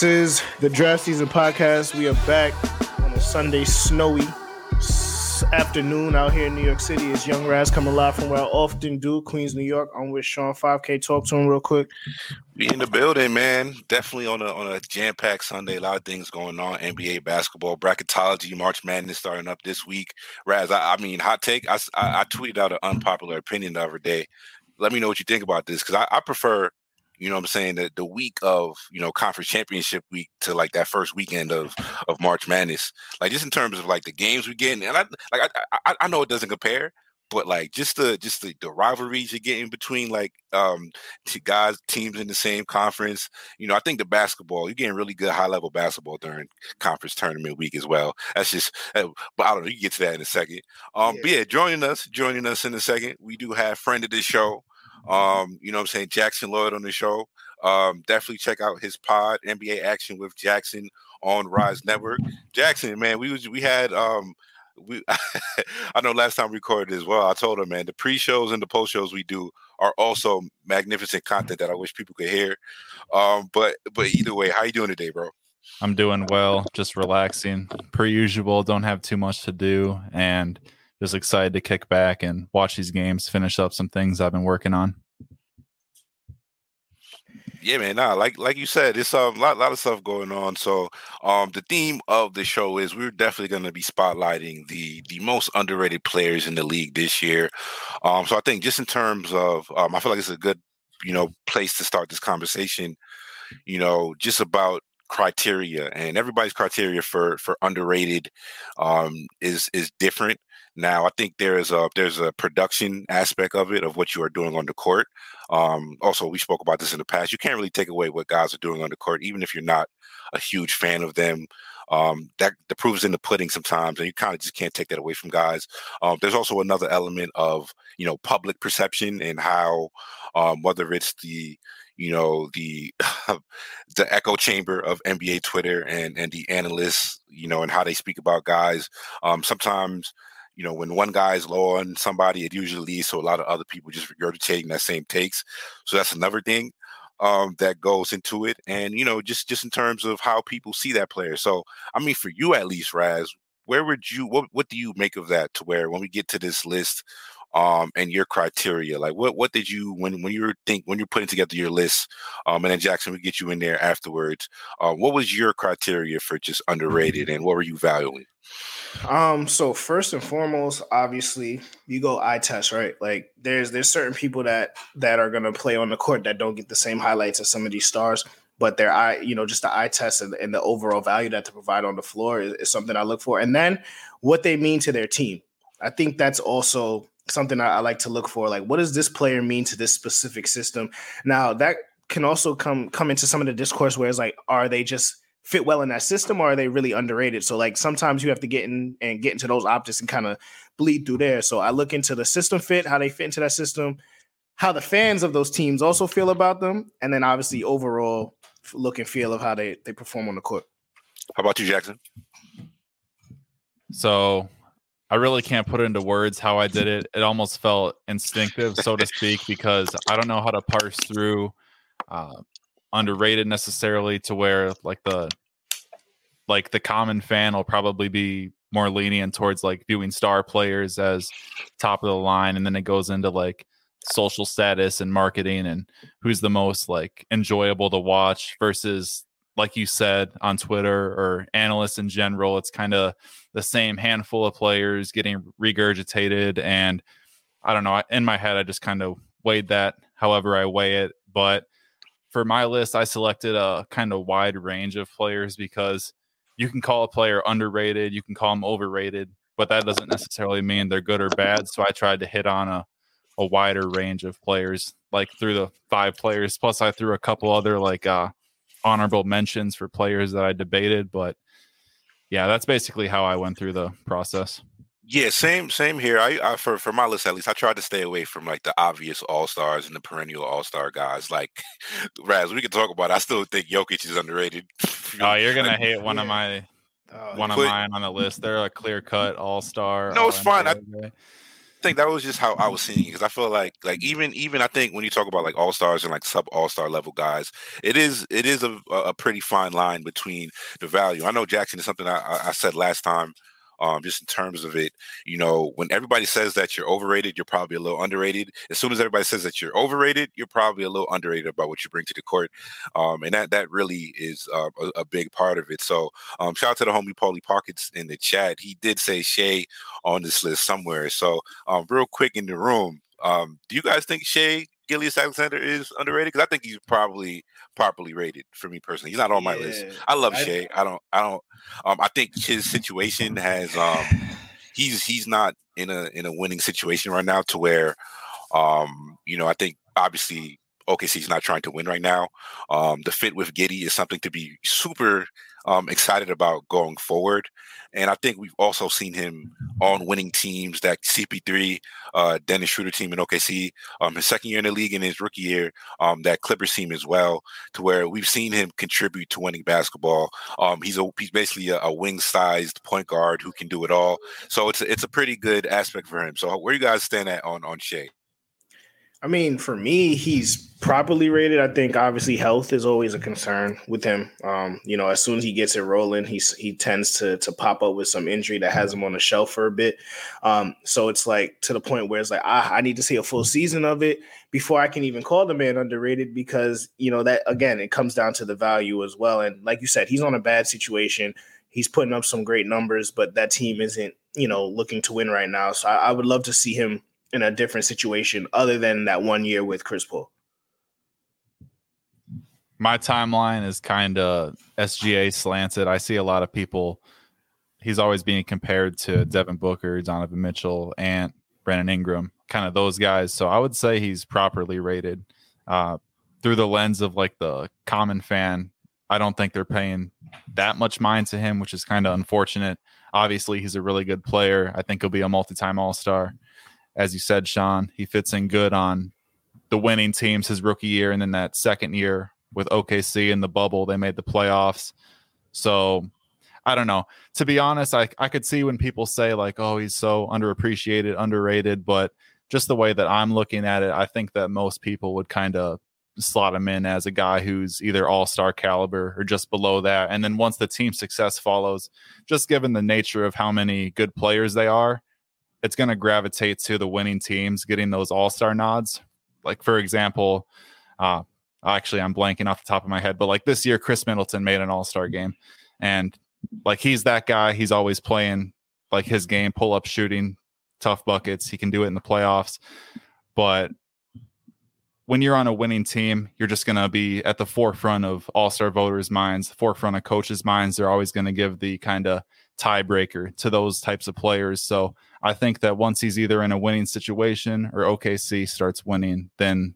This is the Draft Season Podcast. We are back on a Sunday snowy afternoon out here in New York City. It's Young Raz coming live from where I often do, Queens, New York. I'm with Sean 5K. Talk to him real quick. Be in the building, man. Definitely on a on a jam packed Sunday. A lot of things going on. NBA basketball, bracketology, March Madness starting up this week. Raz, I, I mean, hot take. I, I, I tweeted out an unpopular opinion the other day. Let me know what you think about this because I, I prefer you know what I'm saying, the, the week of, you know, conference championship week to like that first weekend of of March Madness. Like just in terms of like the games we get, and I like I, I, I know it doesn't compare, but like just the just the, the rivalries you're getting between like um guys teams in the same conference you know i think the basketball you're getting really good high level basketball during conference tournament week as well that's just uh, but i don't know you get to that in a second um yeah. but yeah joining us joining us in a second we do have friend of the show um, you know what I'm saying? Jackson Lloyd on the show. Um, definitely check out his pod, NBA Action with Jackson on Rise Network. Jackson, man, we was we had um we I know last time we recorded as well. I told him, man, the pre-shows and the post-shows we do are also magnificent content that I wish people could hear. Um, but but either way, how you doing today, bro? I'm doing well, just relaxing. Per usual, don't have too much to do and just excited to kick back and watch these games, finish up some things I've been working on. Yeah, man. Nah, like like you said, it's a um, lot, lot of stuff going on. So, um, the theme of the show is we're definitely going to be spotlighting the the most underrated players in the league this year. Um, so I think just in terms of, um, I feel like it's a good, you know, place to start this conversation. You know, just about criteria and everybody's criteria for for underrated um is is different now, I think there is a there's a production aspect of it of what you are doing on the court. Um, also, we spoke about this in the past. You can't really take away what guys are doing on the court, even if you're not a huge fan of them. Um, that the proof's in the pudding sometimes, and you kind of just can't take that away from guys. Um, there's also another element of you know public perception and how um, whether it's the you know the the echo chamber of NBA Twitter and and the analysts, you know, and how they speak about guys. Um, sometimes you know, when one guy is low on somebody, it usually leads to a lot of other people just regurgitating that same takes. So that's another thing um, that goes into it. And, you know, just just in terms of how people see that player. So, I mean, for you at least, Raz, where would you what what do you make of that to where when we get to this list um and your criteria like what what did you when when you were think when you're putting together your list um and then jackson we get you in there afterwards uh, what was your criteria for just underrated and what were you valuing um, so first and foremost, obviously, you go eye test, right? Like there's there's certain people that that are gonna play on the court that don't get the same highlights as some of these stars, but their eye, you know, just the eye test and, and the overall value that they provide on the floor is, is, something I look for. And then what they mean to their team. I think that's also something I, I like to look for. Like, what does this player mean to this specific system? Now that can also come come into some of the discourse where it's like, are they just fit well in that system or are they really underrated? So like sometimes you have to get in and get into those optics and kind of bleed through there. So I look into the system fit, how they fit into that system, how the fans of those teams also feel about them, and then obviously overall look and feel of how they they perform on the court. How about you, Jackson? So I really can't put into words how I did it. It almost felt instinctive, so to speak, because I don't know how to parse through uh, underrated necessarily to where like the like the common fan will probably be more lenient towards like viewing star players as top of the line and then it goes into like social status and marketing and who's the most like enjoyable to watch versus like you said on Twitter or analysts in general it's kind of the same handful of players getting regurgitated and I don't know in my head I just kind of weighed that however I weigh it but for my list, I selected a kind of wide range of players because you can call a player underrated, you can call them overrated, but that doesn't necessarily mean they're good or bad. So I tried to hit on a, a wider range of players, like through the five players. Plus, I threw a couple other like uh, honorable mentions for players that I debated. But yeah, that's basically how I went through the process. Yeah, same same here. I, I, for for my list at least, I tried to stay away from like the obvious all stars and the perennial all star guys. Like Raz, we can talk about. It. I still think Jokic is underrated. oh, you're gonna like, hate one yeah. of my oh, one of mine on the list. They're a clear cut all star. No, it's fine. I, think that was just how I was seeing it because I feel like like even even I think when you talk about like all stars and like sub all star level guys, it is it is a, a pretty fine line between the value. I know Jackson is something I, I said last time um, just in terms of it. You know, when everybody says that you're overrated, you're probably a little underrated. As soon as everybody says that you're overrated, you're probably a little underrated about what you bring to the court, um, and that that really is uh, a, a, big part of it. So, um, shout out to the homie Paulie Pockets in the chat. He did say Shai on this list somewhere. So, um, real quick in the room, um, do you guys think Shai Gilgeous-Alexander is underrated? Because I think he's probably properly rated for me personally. He's not on my yeah. list. I love I, Shai. I don't. I don't. Um, I think his situation has. Um, he's he's not in a in a winning situation right now to where, um, you know, I think obviously OKC's not trying to win right now. Um, the fit with Giddey is something to be super um, excited about going forward. And I think we've also seen him on winning teams, that CP3, uh, Dennis Schroeder team in OKC, um, his second year in the league and his rookie year, um, that Clippers team as well, to where we've seen him contribute to winning basketball. Um, he's a, he's basically a, a wing-sized point guard who can do it all. So it's a, it's a pretty good aspect for him. So where you guys stand at on on Shai? I mean, for me, he's properly rated. I think obviously health is always a concern with him. Um, you know, as soon as he gets it rolling, he's he tends to to pop up with some injury that has him on the shelf for a bit. Um, so it's like to the point where it's like, ah, I need to see a full season of it before I can even call the man underrated because you know that again, it comes down to the value as well. And like you said, he's on a bad situation. He's putting up some great numbers, but that team isn't, you know, looking to win right now. So I, I would love to see him in a different situation other than that one year with Chris Paul? My timeline is kind of SGA slanted. I see a lot of people. He's always being compared to Devin Booker, Donovan Mitchell, and Brandon Ingram, kind of those guys. So I would say he's properly rated. Uh, through the lens of like the common fan, I don't think they're paying that much mind to him, which is kind of unfortunate. Obviously, he's a really good player. I think he'll be a multi-time All Star as you said, Sean, he fits in good on the winning teams his rookie year, and then that second year with OKC in the bubble, they made the playoffs. So I don't know. To be honest, I I could see when people say like, "Oh, he's so underappreciated, underrated," but just the way that I'm looking at it, I think that most people would kind of slot him in as a guy who's either all-star caliber or just below that. And then once the team success follows, just given the nature of how many good players they are, it's going to gravitate to the winning teams getting those all star nods. Like, for example, uh, actually, I'm blanking off the top of my head, but like this year, Khris Middleton made an all star game. And like, he's that guy. He's always playing like his game, pull up shooting, tough buckets. He can do it in the playoffs. But when you're on a winning team, you're just going to be at the forefront of all star voters' minds, forefront of coaches' minds. They're always going to give the kind of tiebreaker to those types of players. So I think that once he's either in a winning situation or OKC starts winning, then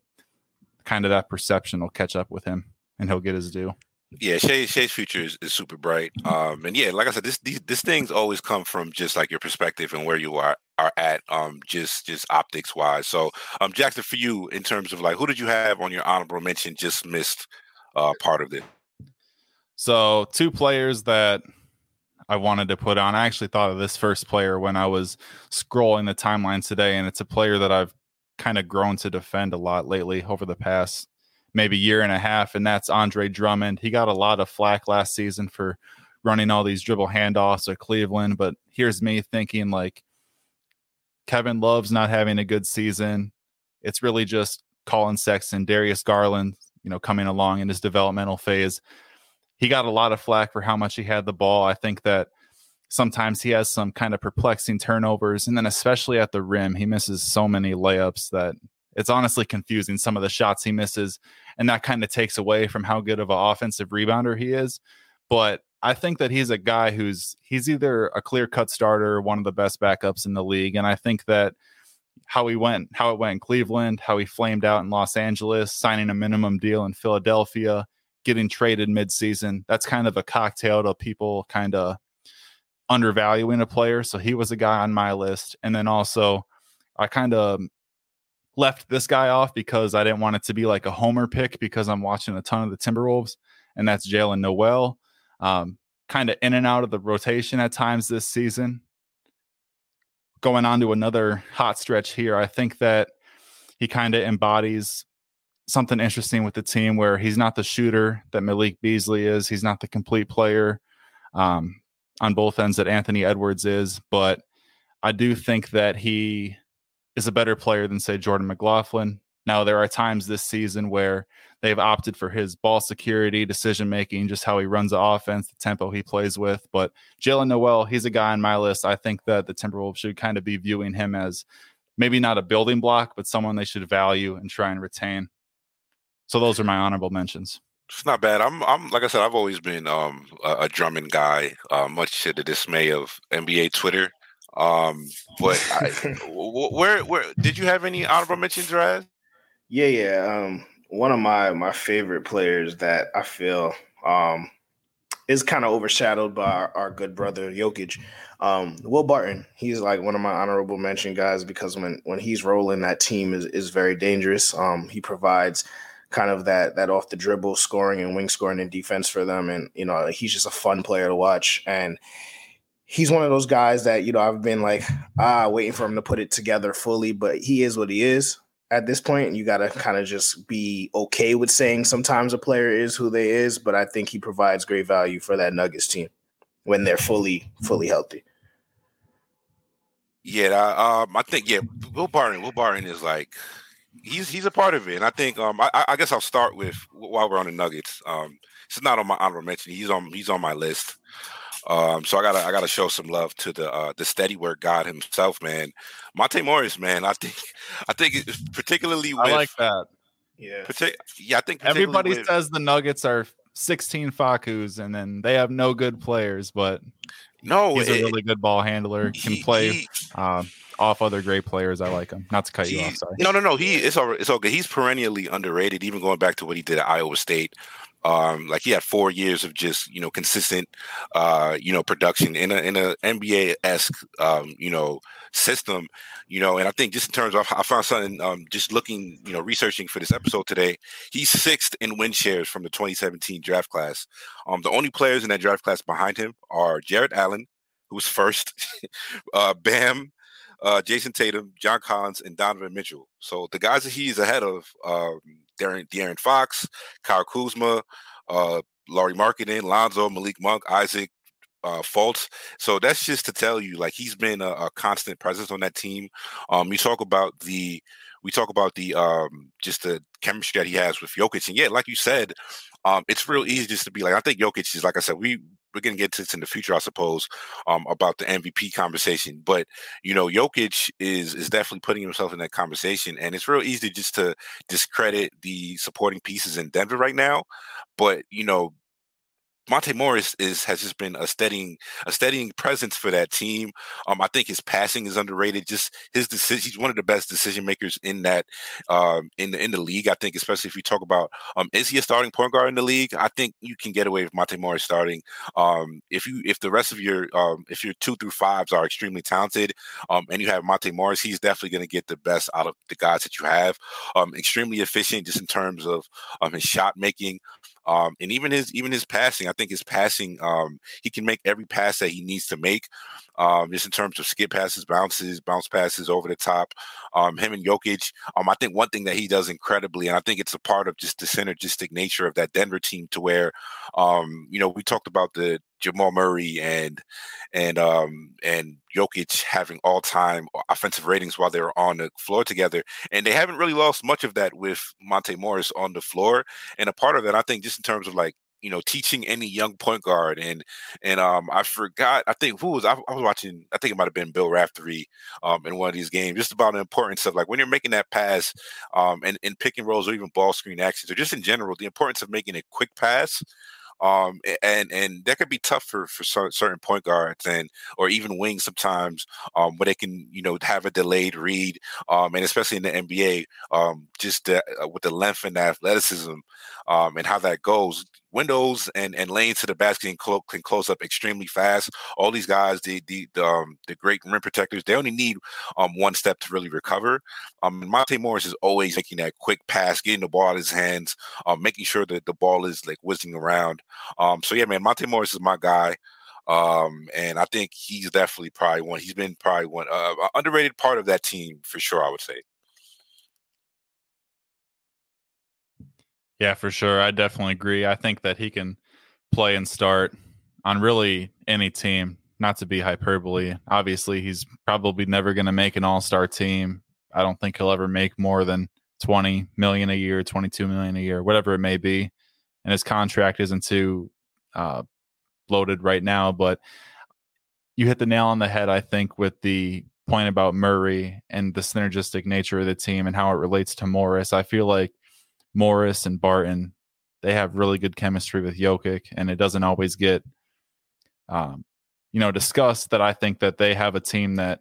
kind of that perception will catch up with him and he'll get his due. Yeah, Shai, Shai's future is, is super bright. Um, and yeah, like I said, this these this things always come from just like your perspective and where you are are at, um, just just optics wise. So, um, Jackson, for you, in terms of like, who did you have on your honorable mention? Just missed uh part of this? So, two players that I wanted to put on. I actually thought of this first player when I was scrolling the timeline today, and it's a player that I've kind of grown to defend a lot lately over the past maybe year and a half, and that's Andre Drummond. He got a lot of flack last season for running all these dribble handoffs at Cleveland, but here's me thinking like Kevin Love's not having a good season. It's really just Collin Sexton, Darius Garland, you know, coming along in his developmental phase he got a lot of flack for how much he had the ball. I think that sometimes he has some kind of perplexing turnovers, and then especially at the rim, he misses so many layups that it's honestly confusing. Some of the shots he misses, and that kind of takes away from how good of an offensive rebounder he is. But I think that he's a guy who's he's either a clear cut starter one of the best backups in the league, and I think that how he went, how it went in Cleveland, how he flamed out in Los Angeles, signing a minimum deal in Philadelphia, getting traded midseason. That's kind of a cocktail to people kind of undervaluing a player. So he was a guy on my list. And then also, I kind of left this guy off because I didn't want it to be like a homer pick because I'm watching a ton of the Timberwolves, and that's Jaylen Nowell. Um, kind of in and out of the rotation at times this season. going on to another hot stretch here, I think that he kind of embodies something interesting with the team where he's not the shooter that Malik Beasley is. He's not the complete player um, on both ends that Anthony Edwards is, but I do think that he is a better player than, say, Jordan McLaughlin. Now, there are times this season where they've opted for his ball security, decision making, just how he runs the offense, the tempo he plays with. But Jaylen Nowell, he's a guy on my list. I think that the Timberwolves should kind of be viewing him as maybe not a building block, but someone they should value and try and retain. So those are my honorable mentions. It's not bad. I'm, I'm like I said, I've always been um, a, a Drummond guy, uh, much to the dismay of NBA Twitter. Um, but I, where, where did you have any honorable mentions, Raz? Yeah, yeah. Um, one of my my favorite players that I feel um is kind of overshadowed by our, our, good brother Jokic. Um, Will Barton, he's like one of my honorable mention guys because when when he's rolling, that team is is very dangerous. Um, he provides kind of that that off the dribble scoring and wing scoring and defense for them, and you know he's just a fun player to watch and. He's one of those guys that you know I've been like ah waiting for him to put it together fully, but he is what he is at this point. You got to kind of just be okay with saying sometimes a player is who they is, but I think he provides great value for that Nuggets team when they're fully fully healthy. Yeah, um, I think yeah, Will Barton. Will Barton is like he's he's a part of it, and I think um, I, I guess I'll start with while we're on the Nuggets. Um, it's not on my honorable mention. He's on he's on my list. Um, so I gotta I gotta show some love to the uh, the steady work God himself, man. Monte Morris, man. I think I think particularly with, I like that. Yeah, partic- yeah. I think everybody with, says the Nuggets are 16 Fakus, and then they have no good players, but no, he's it, a really good ball handler. Can he, play he, uh, off other great players. I like him. Not to cut he, you off. Sorry. No, no, no. He it's all it's all good. He's perennially underrated. Even going back to what he did at Iowa State. Um, like he had four years of just you know consistent, uh, you know, production in a in a NBA esque um, you know system, you know. And I think just in terms of I found something um, just looking you know researching for this episode today. He's sixth in win shares from the 2017 draft class. Um, the only players in that draft class behind him are Jarrett Allen, who's first, uh, Bam, uh, Jayson Tatum, John Collins, and Donovan Mitchell. So the guys that he's ahead of, um, Darren, De'Aaron Fox, Kyle Kuzma, uh, Lauri Markkanen, Lonzo, Malik Monk, Isaac, uh, Fultz. So that's just to tell you, like he's been a, a, constant presence on that team. Um, you talk about the, we talk about the um, just the chemistry that he has with Jokic, and yeah, like you said, um, it's real easy just to be like, I think Jokic is like I said, we we're gonna get to this in the future, I suppose, um, about the MVP conversation. But you know, Jokic is is definitely putting himself in that conversation, and it's real easy just to discredit the supporting pieces in Denver right now. But you know, Monte Morris is has just been a steadying a steadying presence for that team. Um, I think his passing is underrated. Just his decision, he's one of the best decision makers in that um, in the in the league. I think, especially if you talk about um, is he a starting point guard in the league? I think you can get away with Monte Morris starting. Um, if you if the rest of your um, if your two through fives are extremely talented, um, and you have Monte Morris, he's definitely going to get the best out of the guys that you have. Um, extremely efficient, just in terms of um, his shot making. Um, and even his even his passing, I think his passing, um, he can make every pass that he needs to make. Um, just in terms of skip passes, bounces, bounce passes over the top. Um, him and Jokic. Um, I think one thing that he does incredibly, and I think it's a part of just the synergistic nature of that Denver team, to where, um, you know, we talked about the Jamal Murray and and um and Jokic having all time offensive ratings while they were on the floor together. And they haven't really lost much of that with Monte Morris on the floor. And a part of that, I think, just in terms of like you know teaching any young point guard and and um I forgot I think who was I, I was watching I think it might have been Bill Raftery um in one of these games just about the importance of like when you're making that pass um and and pick and rolls or even ball screen actions or just in general the importance of making a quick pass um, and and that could be tough for for certain point guards and or even wings sometimes, um, where they can you know have a delayed read, um, and especially in the NBA, um, just the, uh, with the length and the athleticism, um, and how that goes windows and, and lanes to the basket can, clo- can close up extremely fast. All these guys, the the the, um, the great rim protectors, they only need um, one step to really recover. Um, Monte Morris is always making that quick pass, getting the ball out of his hands, um, making sure that the ball is like whizzing around. Um, so yeah, man, Monte Morris is my guy. Um, and I think he's definitely probably one. He's been probably one uh, underrated part of that team for sure. I would say. Yeah, for sure. I definitely agree. I think that he can play and start on really any team. Not to be hyperbole. Obviously, he's probably never going to make an all-star team. I don't think he'll ever make more than 20 million a year, 22 million a year, whatever it may be. And his contract isn't too uh, loaded right now, but you hit the nail on the head, I think, with the point about Murray and the synergistic nature of the team and how it relates to Morris. I feel like Morris and Barton, they have really good chemistry with Jokic, and it doesn't always get, um, you know, discussed that I think that they have a team that,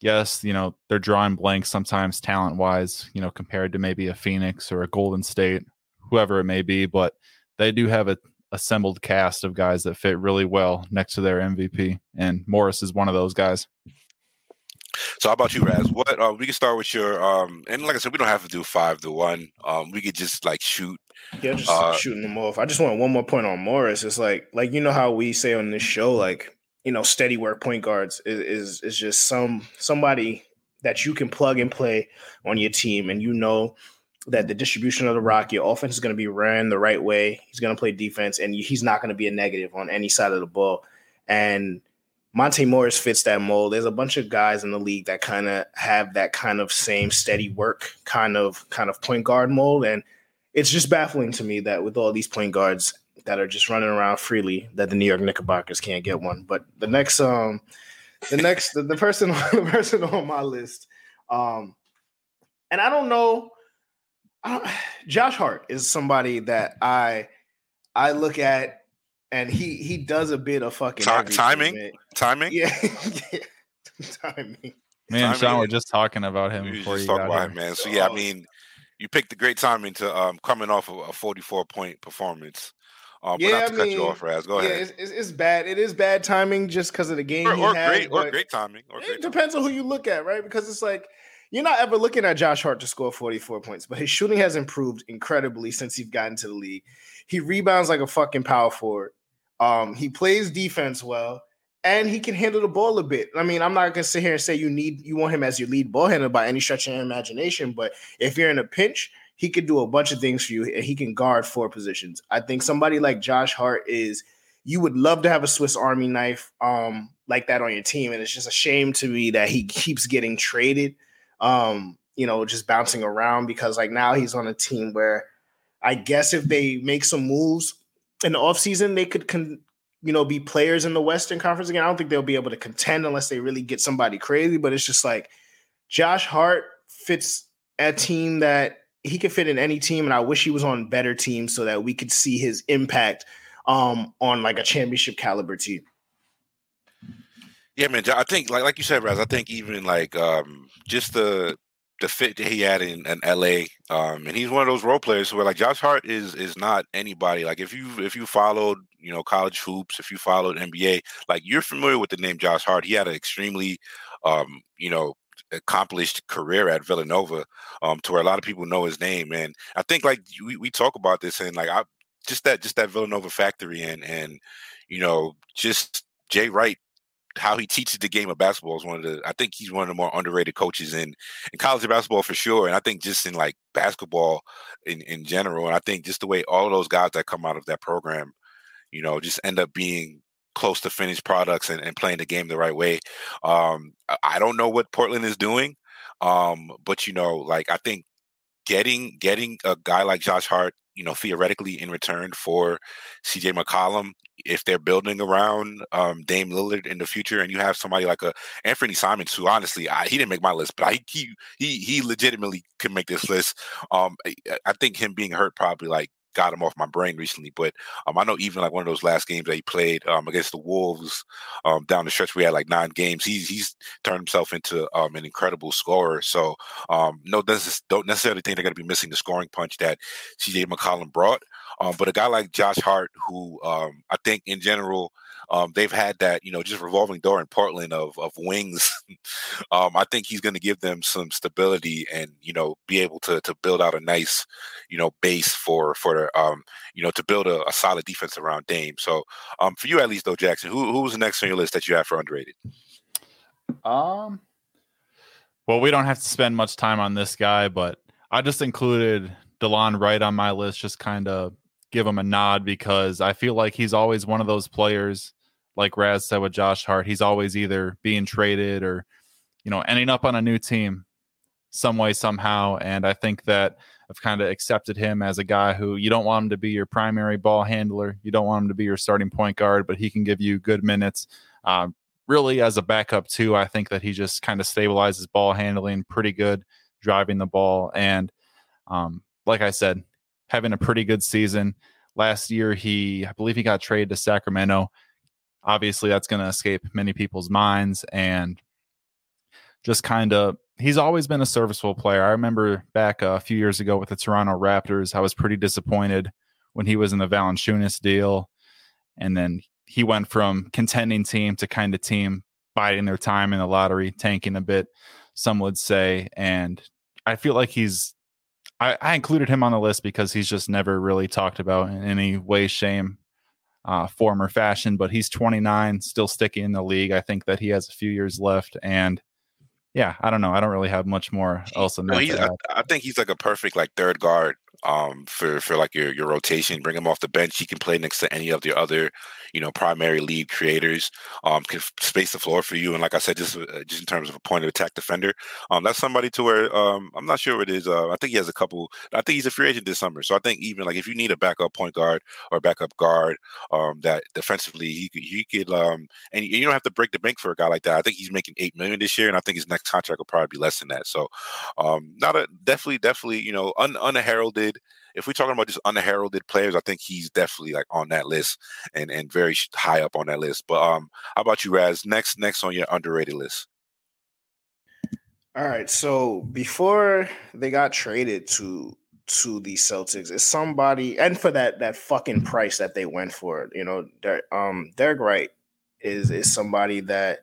yes, you know, they're drawing blanks sometimes talent wise, you know, compared to maybe a Phoenix or a Golden State, whoever it may be, but they do have a assembled cast of guys that fit really well next to their MVP, and Morris is one of those guys. So how about you, Raz? What uh, we can start with your um, and like I said, we don't have to do five to one. Um, we could just like shoot. Yeah, just uh, shooting them off. I just want one more point on Morris. It's like like you know how we say on this show, like you know, steady work point guards is is, is just some somebody that you can plug and play on your team, and you know that the distribution of the rock, your offense is going to be ran the right way. He's going to play defense, and he's not going to be a negative on any side of the ball. And Monte Morris fits that mold. There's a bunch of guys in the league that kind of have that kind of same steady work kind of kind of point guard mold, and it's just baffling to me that with all these point guards that are just running around freely, that the New York Knickerbockers can't get one. But the next, um, the next, the, the person, the person on my list, um, and I don't know, I don't, Josh Hart is somebody that I I look at and he he does a bit of fucking timing, man. timing, yeah, timing. Man, Sean, we're just talking about him before you got about him, man. So yeah, I mean, you picked the great timing to um coming off of a 44 point performance. Uh, yeah, not to I cut mean, you off, Raz. Go yeah, ahead. It's, it's, bad. It is bad timing just because of the game. Or, or has, great, or great timing. Or great it depends on who you look at, right? Because it's like you're not ever looking at Josh Hart to score 44 points, but his shooting has improved incredibly since he's gotten to the league. He rebounds like a fucking power forward. Um, he plays defense well, and he can handle the ball a bit. I mean, I'm not gonna sit here and say you need you want him as your lead ball handler by any stretch of your imagination, but if you're in a pinch, he could do a bunch of things for you, and he can guard four positions. I think somebody like Josh Hart is you would love to have a Swiss Army knife um, like that on your team, and it's just a shame to me that he keeps getting traded. Um, you know, just bouncing around because like now he's on a team where I guess if they make some moves in the offseason, they could, con- you know, be players in the Western Conference again. I don't think they'll be able to contend unless they really get somebody crazy. But it's just like Josh Hart fits a team that he could fit in any team, and I wish he was on better teams so that we could see his impact um, on like a championship caliber team. Yeah, man. I think like like you said, Raz. I think even like um, just the the fit that he had in, in LA. Um, and he's one of those role players where like Josh Hart is is not anybody. Like if you if you followed, you know, college hoops, if you followed NBA, like you're familiar with the name Josh Hart. He had an extremely um, you know, accomplished career at Villanova, um, to where a lot of people know his name. And I think like we, we talk about this and like I just that just that Villanova factory and and you know, just Jay Wright how he teaches the game of basketball is one of the I think he's one of the more underrated coaches in in college basketball for sure. And I think just in like basketball in, in general. And I think just the way all those guys that come out of that program, you know, just end up being close to finished products and, and playing the game the right way. Um, I don't know what Portland is doing. Um, but you know, like I think getting getting a guy like Josh Hart, you know, theoretically in return for CJ McCollum, if they're building around um, Dame Lillard in the future, and you have somebody like a Anthony Simons, who honestly I, he didn't make my list, but I, he he he legitimately can make this list. Um, I, I think him being hurt probably like got him off my brain recently. But um, I know even like one of those last games that he played um, against the Wolves um, down the stretch, we had like nine games. He's he's turned himself into um, an incredible scorer. So um, no, don't necessarily think they're going to be missing the scoring punch that CJ McCollum brought. Um, but a guy like Josh Hart, who um, I think in general um, they've had that you know just revolving door in Portland of of wings. um, I think he's going to give them some stability and you know be able to to build out a nice you know base for for um you know to build a, a solid defense around Dame. So um for you at least though, Jackson, who who's the next on your list that you have for underrated? Um. Well, we don't have to spend much time on this guy, but I just included Delon Wright on my list, just kind of give him a nod because I feel like he's always one of those players, like Raz said with Josh Hart. He's always either being traded or, you know, ending up on a new team some way, somehow. And I think that I've kind of accepted him as a guy who you don't want him to be your primary ball handler. You don't want him to be your starting point guard, but he can give you good minutes. Um, really, as a backup, too, I think that he just kind of stabilizes ball handling pretty good, driving the ball. And um, like I said, having a pretty good season. Last year, he, I believe he got traded to Sacramento. Obviously, that's going to escape many people's minds. And just kind of, he's always been a serviceable player. I remember back uh, a few years ago with the Toronto Raptors, I was pretty disappointed when he was in the Valanciunas deal. And then he went from contending team to kind of team biding their time in the lottery, tanking a bit, some would say. And I feel like he's I, I, included him on the list because he's just never really talked about in any way, shame, uh, form, or fashion. But he's 29, still sticking in the league. I think that he has a few years left, and yeah, I don't know. I don't really have much more else than that. No, I, I, think he's like a perfect like third guard um, for for like your your rotation. Bring him off the bench. He can play next to any of the other, you know, primary lead creators. Um, can space the floor for you. And like I said, just uh, just in terms of a point of attack defender, um, that's somebody to where um, I'm not sure what it is. Uh, I think he has a couple. I think he's a free agent this summer. So I think even like if you need a backup point guard or backup guard, um, that defensively he could he could um, and you don't have to break the bank for a guy like that. I think he's making eight million this year, and I think his next contract will probably be less than that. So, um, not a definitely definitely you know un, unheralded if we're talking about just unheralded players, I think he's definitely like on that list and and very high up on that list. But um, how about you, Raz? Next, next on your underrated list. All right. So before they got traded to to the Celtics, is somebody and for that that fucking price that they went for, you know, um, Derek Wright is is somebody that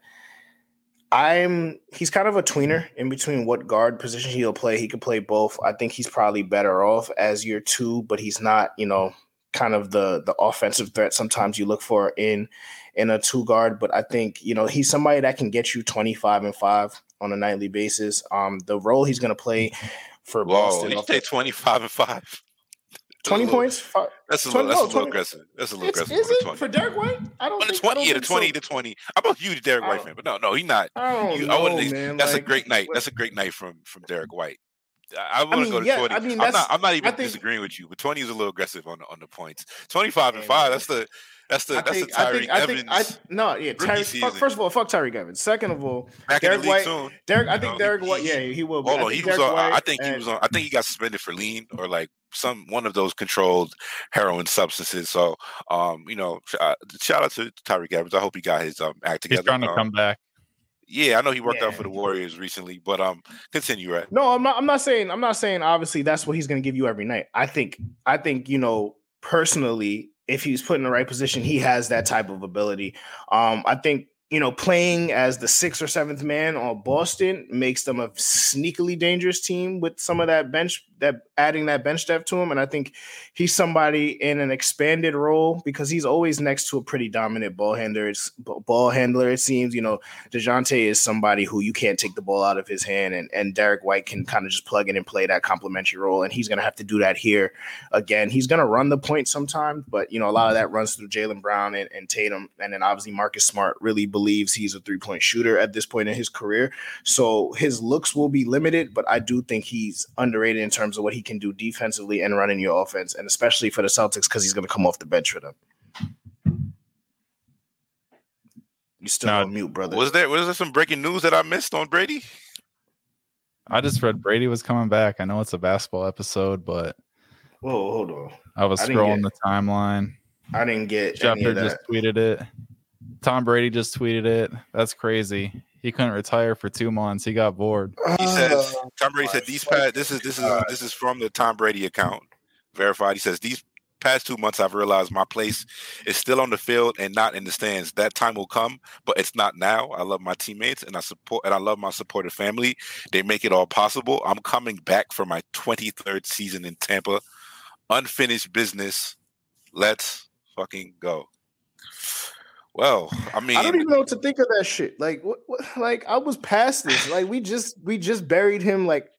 I'm he's kind of a tweener in between what guard position he'll play. He could play both. I think he's probably better off as your two, but he's not, you know, kind of the the offensive threat sometimes you look for in in a two guard. But I think, you know, he's somebody that can get you 25 and 5 on a nightly basis. Um the role he's gonna play for Whoa, Boston. You say 25 and 5. 20 little, points? Five, that's a, 20, little, that's no, a little aggressive. That's a little it's, aggressive. Is it 20. for Derrick White? I don't. think, 20, I don't yeah, the 20 so. to 20. I'm a huge Derrick White fan, but no, no, he's not. I don't you, know, I man. That's like, a great night. That's a great night from from Derrick White. I want to I mean, go to yeah, 20. I mean, I'm not. I'm not even think, disagreeing with you, but 20 is a little aggressive on the, on the points. 25 and five. That's the that's the I that's think, the Tyreke I think, Evans. I, no, yeah. Tyre, fuck, first of all, fuck Tyreke Evans. Second of all, Back Derrick White. Soon. Derek, I think know, Derrick White. Yeah, he will. Be. Hold on, he was. On, I think he was on. I think he got suspended for lean or like some one of those controlled heroin substances. So, um, you know, uh, shout out to Tyreke Evans. I hope he got his um act together. He's trying to um, come back. Yeah, I know he worked yeah. out for the Warriors recently, but um, continue, right? No, I'm not. I'm not saying. I'm not saying. Obviously, that's what he's going to give you every night. I think. I think you know personally, if he's put in the right position, he has that type of ability. Um, I think you know, playing as the sixth or seventh man on Boston makes them a sneakily dangerous team with some of that bench, that adding that bench depth to him. And I think he's somebody in an expanded role because he's always next to a pretty dominant ball handler. It's ball handler, it seems. You know, DeJounte is somebody who you can't take the ball out of his hand, and, and Derrick White can kind of just plug in and play that complementary role. And he's going to have to do that here again. He's going to run the point sometimes, but, you know, a lot of that runs through Jaylen Brown and, and Tatum. And then obviously Marcus Smart really believes he's a three point shooter at this point in his career. So his looks will be limited, but I do think he's underrated in terms of what he can do defensively and running your offense, and especially for the Celtics because he's going to come off the bench for them. You still now, on mute, brother. Was there was there some breaking news that I missed on Brady? I just read Brady was coming back. I know it's a basketball episode, but whoa, hold on. I was scrolling get, the timeline. I didn't get. Schefter just tweeted it. Tom Brady just tweeted it. That's crazy. He couldn't retire for two months. He got bored. He said Tom Brady said these past, This is this is uh, this is from the Tom Brady account verified. He says these past two months, I've realized my place is still on the field and not in the stands. That time will come, but it's not now. I love my teammates and I support and I love my supportive family. They make it all possible. I'm coming back for my 23rd season in Tampa. Unfinished business. Let's fucking go. Well, I mean, I don't even know what to think of that shit. Like, what, what, like I was past this. Like, we just we just buried him like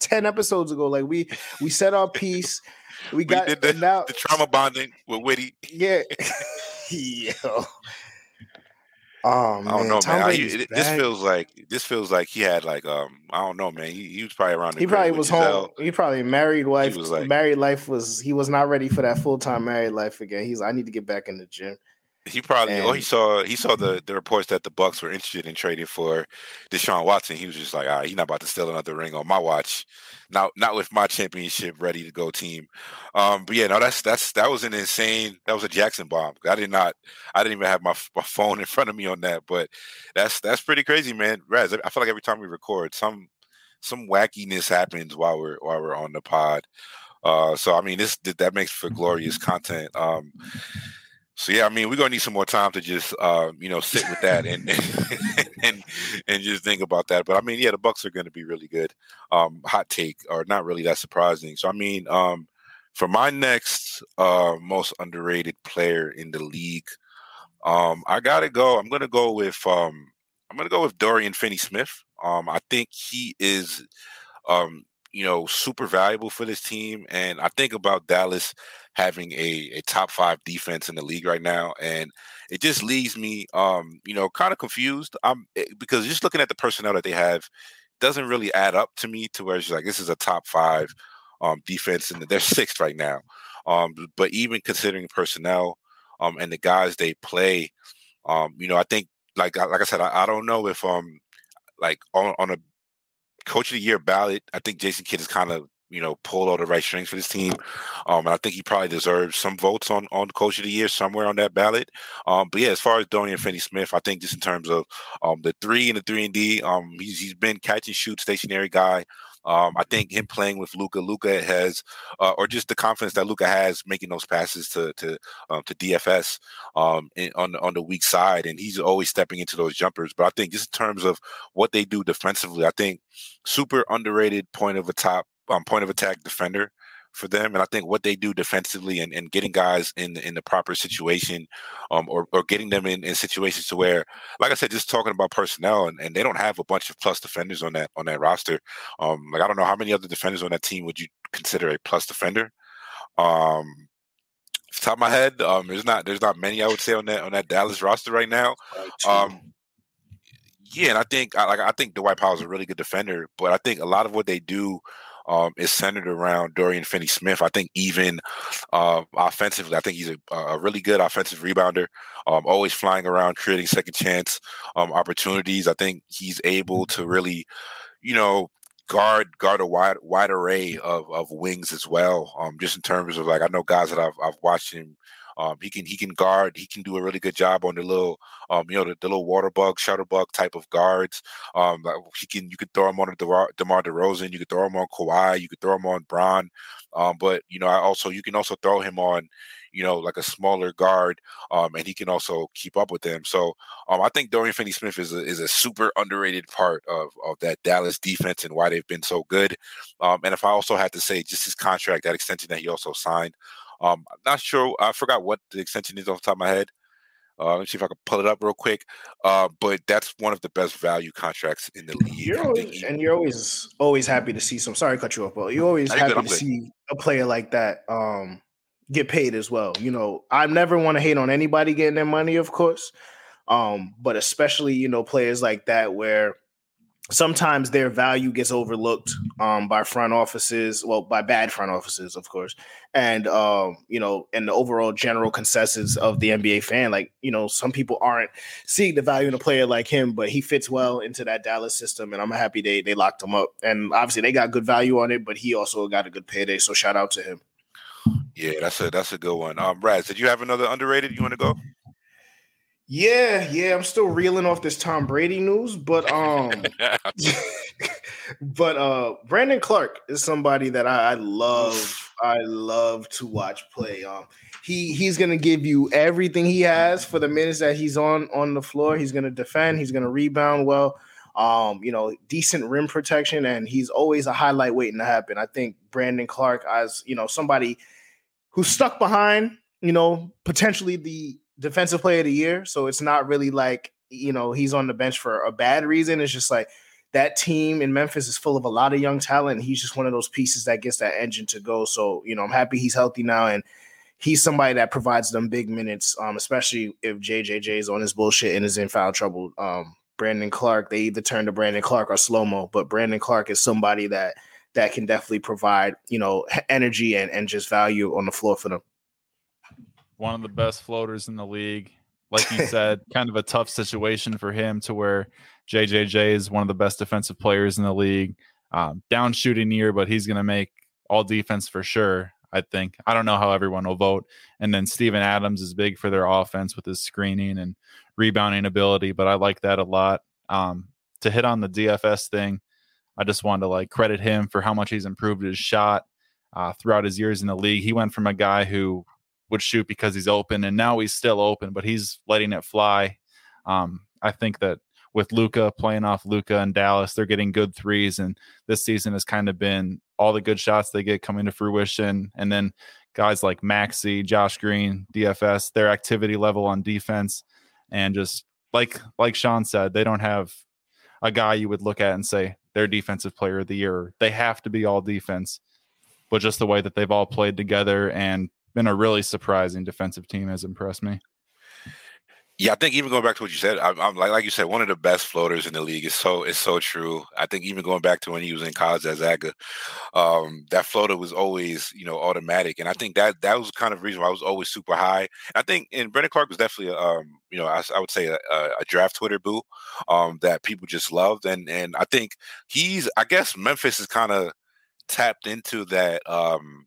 ten episodes ago. Like, we we said our piece. We got did the, now, the trauma bonding with Witty. Yeah, yo. Oh man, I don't know, Tom man. I, it- this feels like this feels like he had like um I don't know, man. He, he was probably around. The He probably was Gisele. home. He probably married wife. was like- married life was he was not ready for that full time married life again. He's I need to get back in the gym. He probably oh he saw he saw the the reports that the Bucs were interested in trading for Deshaun Watson. He was just like, all right, he's not about to steal another ring on my watch. Not not with my championship ready to go team. Um, but yeah, no, that's that's that was an insane. That was a Jackson bomb. I did not. I didn't even have my, my phone in front of me on that. But that's that's pretty crazy, man. Raz, I feel like every time we record, some some wackiness happens while we're while we're on the pod. Uh, so I mean, this that makes for glorious content. Um, so yeah, I mean, we're gonna need some more time to just uh, you know sit with that and and and just think about that. But I mean, yeah, the Bucs are going to be really good. Um, hot take, or not really that surprising. So I mean, um, for my next uh, most underrated player in the league, um, I gotta go. I'm gonna go with um, I'm gonna go with Dorian Finney-Smith. Um, I think he is, um, you know, super valuable for this team, and I think about Dallas having a, a top five defense in the league right now, and it just leaves me, um, you know, kind of confused. Um, because just looking at the personnel that they have doesn't really add up to me to where it's like this is a top five um defense, and they're sixth right now. Um, but even considering personnel, um, and the guys they play, um, you know, I think like like I said, I, I don't know if um like on, on a coach of the year ballot, I think Jason Kidd is kind of you know pulled all the right strings for this team. Um, and I think he probably deserves some votes on on coach of the year somewhere on that ballot. Um, but yeah, as far as Dorian Finney Smith, I think just in terms of um the three and the three and D, um, he's he's been catch and shoot stationary guy. Um, I think him playing with Luka, Luka has, uh, or just the confidence that Luka has making those passes to to um, to DFS um, in, on the, on the weak side, and he's always stepping into those jumpers. But I think just in terms of what they do defensively, I think super underrated point of a top um, point of attack defender for them. And I think what they do defensively and, and getting guys in the, in the proper situation, um, or, or getting them in, in situations to where, like I said, just talking about personnel, and, and they don't have a bunch of plus defenders on that on that roster. Um, like I don't know how many other defenders on that team would you consider a plus defender. Um, top of my head, um, there's not there's not many I would say on that on that Dallas roster right now. Um, yeah, and I think I like I think Dwight Powell's a really good defender, but I think a lot of what they do um, is centered around Dorian Finney-Smith. I think even uh, offensively, I think he's a, a really good offensive rebounder. Um, always flying around, creating second chance um, opportunities. I think he's able to really, you know, guard guard a wide wide array of, of wings as well. Um, just in terms of like I know guys that I've I've watched him. Um, he can he can guard. He can do a really good job on the little um, you know the, the little water bug, shutter bug type of guards. Um, he can you could throw him on DeMar, DeMar DeRozan. You could throw him on Kawhi. You could throw him on Bron. Um, but you know I also you can also throw him on you know like a smaller guard. Um, and he can also keep up with them. So um, I think Dorian Finney-Smith is a, is a super underrated part of of that Dallas defense and why they've been so good. Um, and if I also had to say just his contract, that extension that he also signed. Um, I'm not sure. I forgot what the extension is off the top of my head. Uh, let me see if I can pull it up real quick. Uh, but that's one of the best value contracts in the league. You're always, and you're always always happy to see some. Sorry, to cut you off, but you're always happy good, to good. see a player like that um, get paid as well. You know, I never want to hate on anybody getting their money, of course, um, but especially you know players like that where sometimes their value gets overlooked um, by front offices, well, by bad front offices, of course, and um, you know, and the overall general consensus of the NBA fan, like you know, some people aren't seeing the value in a player like him, but he fits well into that Dallas system, and I'm happy they they locked him up, and obviously they got good value on it, but he also got a good payday, so shout out to him. yeah, that's a that's a good one. Um, Raz, did you have another underrated you want to go? Yeah, yeah, I'm still reeling off this Tom Brady news, but um. but uh Brandon Clarke is somebody that I, I love I love to watch play. Um, he he's gonna give you everything he has for the minutes that he's on on the floor. He's gonna defend. He's gonna rebound well. Um, you know, decent rim protection, and he's always a highlight waiting to happen. I think Brandon Clarke, as you know, somebody who's stuck behind, you know, potentially the defensive player of the year. So it's not really like you know he's on the bench for a bad reason. It's just like that team in Memphis is full of a lot of young talent. He's just one of those pieces that gets that engine to go. So, you know, I'm happy he's healthy now and he's somebody that provides them big minutes, um, especially if JJJ is on his bullshit and is in foul trouble. Um, Brandon Clarke, they either turn to Brandon Clarke or slow mo, but Brandon Clarke is somebody that that can definitely provide, you know, energy and, and just value on the floor for them. One of the best floaters in the league. Like you said, kind of a tough situation for him to where JJJ is one of the best defensive players in the league. Um, down shooting year, but he's going to make all defense for sure. I think. I don't know how everyone will vote. And then Steven Adams is big for their offense with his screening and rebounding ability, but I like that a lot. Um, to hit on the DFS thing, I just wanted to like credit him for how much he's improved his shot uh, throughout his years in the league. He went from a guy who would shoot because he's open, and now he's still open, but he's letting it fly. Um, I think that with Luka playing off Luka and Dallas, they're getting good threes, and this season has kind of been all the good shots they get coming to fruition, and then guys like Maxi, Josh Green, DFS, their activity level on defense, and just like like Sean said, they don't have a guy you would look at and say they're defensive player of the year. They have to be all defense, but just the way that they've all played together and been a really surprising defensive team has impressed me. Yeah, I think even going back to what you said, I'm, I'm, like like you said, one of the best floaters in the league. is so it's so true. I think even going back to when he was in college at Zaga, um, that floater was always you know automatic, and I think that that was kind of reason why I was always super high. I think and Brandon Clarke was definitely um, you know I, I would say a, a, draft Twitter boo um, that people just loved, and and I think he's I guess Memphis is kind of tapped into that um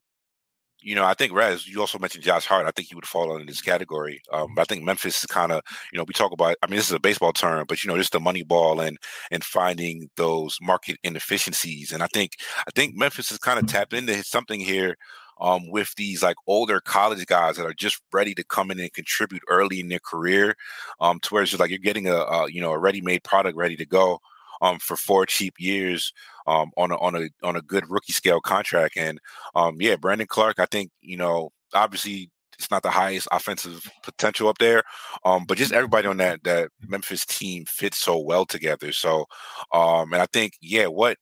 you know, I think Rez, you also mentioned Josh Hart. I think he would fall under this category. Um, but I think Memphis is kind of, you know, we talk about. I mean, this is a baseball term, but you know, just the money ball and and finding those market inefficiencies. And I think I think Memphis is kind of tapped into something here um, with these like older college guys that are just ready to come in and contribute early in their career, um, to where it's just like you're getting a, a you know a ready-made product ready to go um, for four cheap years um, on a on a on a good rookie scale contract. And um, yeah, Brandon Clarke, I think you know obviously it's not the highest offensive potential up there, um, but just everybody on that that Memphis team fits so well together. So, um, and I think yeah, what,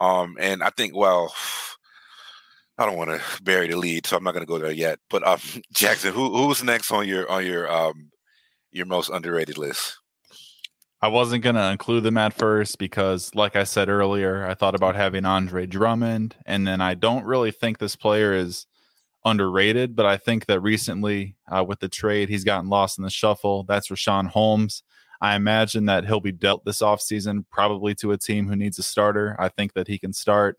um, and I think well. I don't want to bury the lead, so I'm not going to go there yet. But um, Jackson, who who's next on your on your um your most underrated list? I wasn't going to include them at first because, like I said earlier, I thought about having Andre Drummond. And then I don't really think this player is underrated, but I think that recently uh, with the trade, he's gotten lost in the shuffle. That's Richaun Holmes. I imagine that he'll be dealt this offseason, probably to a team who needs a starter. I think that he can start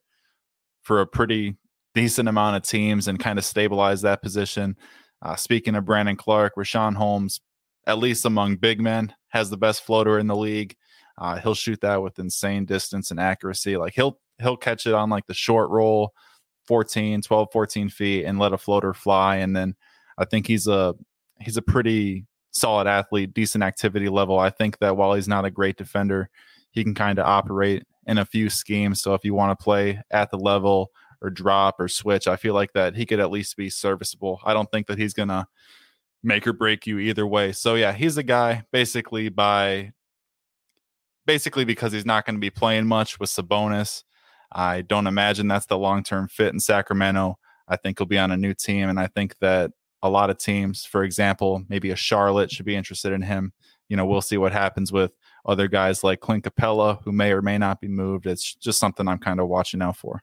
for a pretty decent amount of teams and kind of stabilize that position. Uh, speaking of Brandon Clarke, Richaun Holmes, at least among big men, has the best floater in the league. Uh, he'll shoot that with insane distance and accuracy. Like he'll he'll catch it on like the short roll, 14, 12, 14 feet and let a floater fly. And then I think he's a he's a pretty solid athlete, decent activity level. I think that while he's not a great defender, he can kind of operate in a few schemes. So if you want to play at the level or drop or switch, I feel like that he could at least be serviceable. I don't think that he's gonna make or break you either way. So yeah, he's a guy basically by basically because he's not going to be playing much with Sabonis. I don't imagine that's the long term fit in Sacramento. I think he'll be on a new team, and I think that a lot of teams, for example, maybe a Charlotte should be interested in him. You know, we'll see what happens with other guys like Clint Capela who may or may not be moved. It's just something I'm kind of watching out for.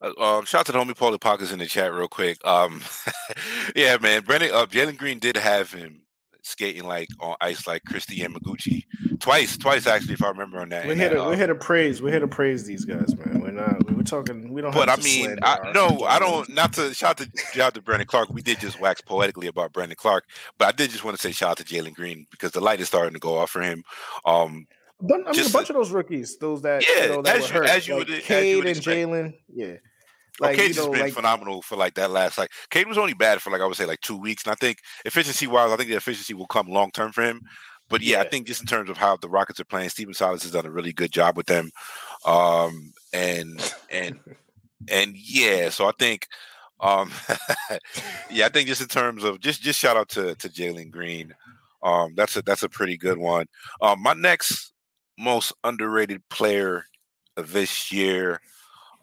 Uh, um, shout out to the homie Paulie Pockets in the chat real quick. Um, yeah, man, Brennan, uh, Jalen Green did have him skating like on ice like Kristi Yamaguchi twice, twice actually, if I remember on that. We hit a, we hit a praise, we hit a praise these guys, man. We're not, we are talking, we don't. But I mean, I, no, I don't. Not to shout to shout out to Brandon Clarke. We did just wax poetically about Brandon Clarke, but I did just want to say shout out to Jalen Green because the light is starting to go off for him. Um, I mean, a bunch of those rookies, those that yeah, you know, that as, were hurt, as you like would, Cade and Jalen, yeah. Like, oh, Cade has been like, phenomenal for like that last like Cade was only bad for like I would say like two weeks, and I think efficiency wise, I think the efficiency will come long term for him. But yeah, yeah, I think just in terms of how the Rockets are playing, Stephen Silas has done a really good job with them. Um, and and and yeah, so I think um yeah, I think just in terms of just just shout out to to Jalen Green. Um, that's a that's a pretty good one. Um, my next most underrated player of this year.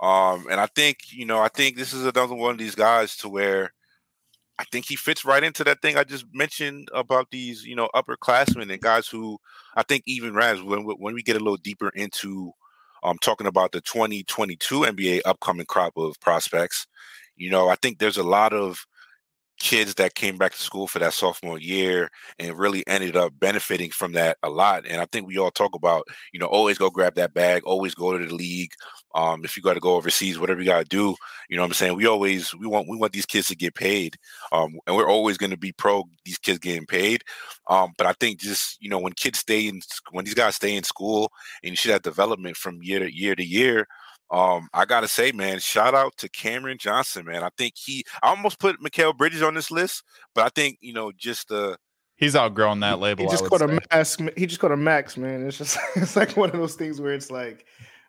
Um, and I think, you know, I think this is another one of these guys to where I think he fits right into that thing I just mentioned about these, you know, upperclassmen and guys who I think even Raz, when when we get a little deeper into um talking about the 2022 NBA upcoming crop of prospects, you know, I think there's a lot of kids that came back to school for that sophomore year and really ended up benefiting from that a lot. And I think we all talk about, you know, always go grab that bag, always go to the league. Um, if you got to go overseas, whatever you got to do, you know what I'm saying? We always we want we want these kids to get paid. Um, and we're always going to be pro these kids getting paid. Um, but I think just, you know, when kids stay in when these guys stay in school and you see that development from year to year to year, um, I gotta say, man, shout out to Cameron Johnson, man. I think he I almost put Mikal Bridges on this list, but I think you know just the he's outgrown that label. He just called a max. He just called a max, man. It's just it's like one of those things where it's like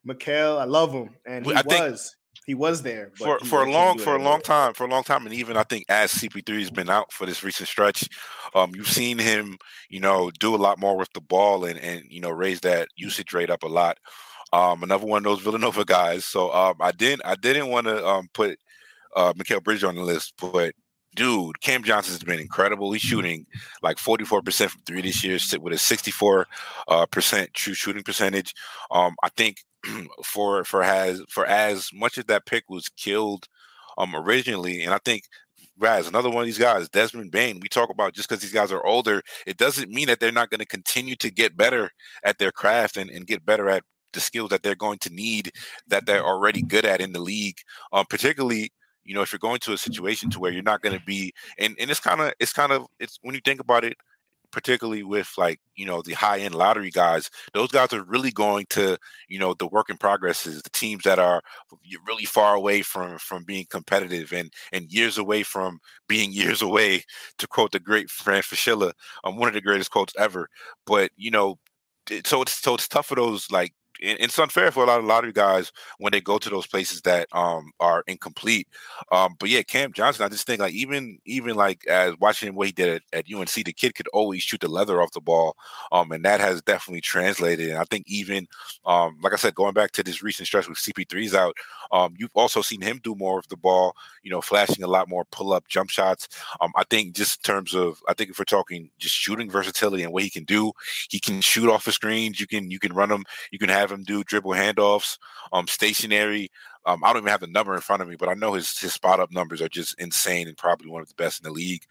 Mikal, I love him, and he I was. he was there for for a long for a long time for a long time and even I think as CP3 has been out for this recent stretch um you've seen him you know do a lot more with the ball and and you know raise that usage rate up a lot um, another one of those Villanova guys. So um, I didn't I didn't want to um, put uh, Mikal Bridge on the list, but dude, Cam Johnson's been incredible. He's shooting like 44% from three this year, with a 64 uh, percent true shooting percentage. Um, I think for for has for as much as that pick was killed um originally, and I think Raz, another one of these guys, Desmond Bane, We talk about just because these guys are older, it doesn't mean that they're not going to continue to get better at their craft and, and get better at the skills that they're going to need that they're already good at in the league. Um, particularly, you know, if you're going to a situation to where you're not going to be, and and it's kind of it's kind of it's when you think about it, particularly with like you know the high end lottery guys those guys are really going to you know the work in progresses the teams that are really far away from from being competitive and and years away from being years away to quote the great Fran Fraschilla um, one of the greatest quotes ever but you know so it's so it's tough for those like it's unfair for a lot of lottery guys when they go to those places that um are incomplete. Um, but yeah, Cam Johnson, I just think like even even like as watching what he did at, at, UNC, the kid could always shoot the leather off the ball, um, and that has definitely translated. And I think even um, like I said, going back to this recent stretch with CP3's out, um, you've also seen him do more of the ball, you know, flashing a lot more pull up jump shots. Um, I think just in terms of, I think if we're talking just shooting versatility and what he can do, he can shoot off the screens. You can you can run them, You can have him do dribble handoffs, um, stationary. Um, I don't even have the number in front of me, but I know his his spot up numbers are just insane and probably one of the best in the league.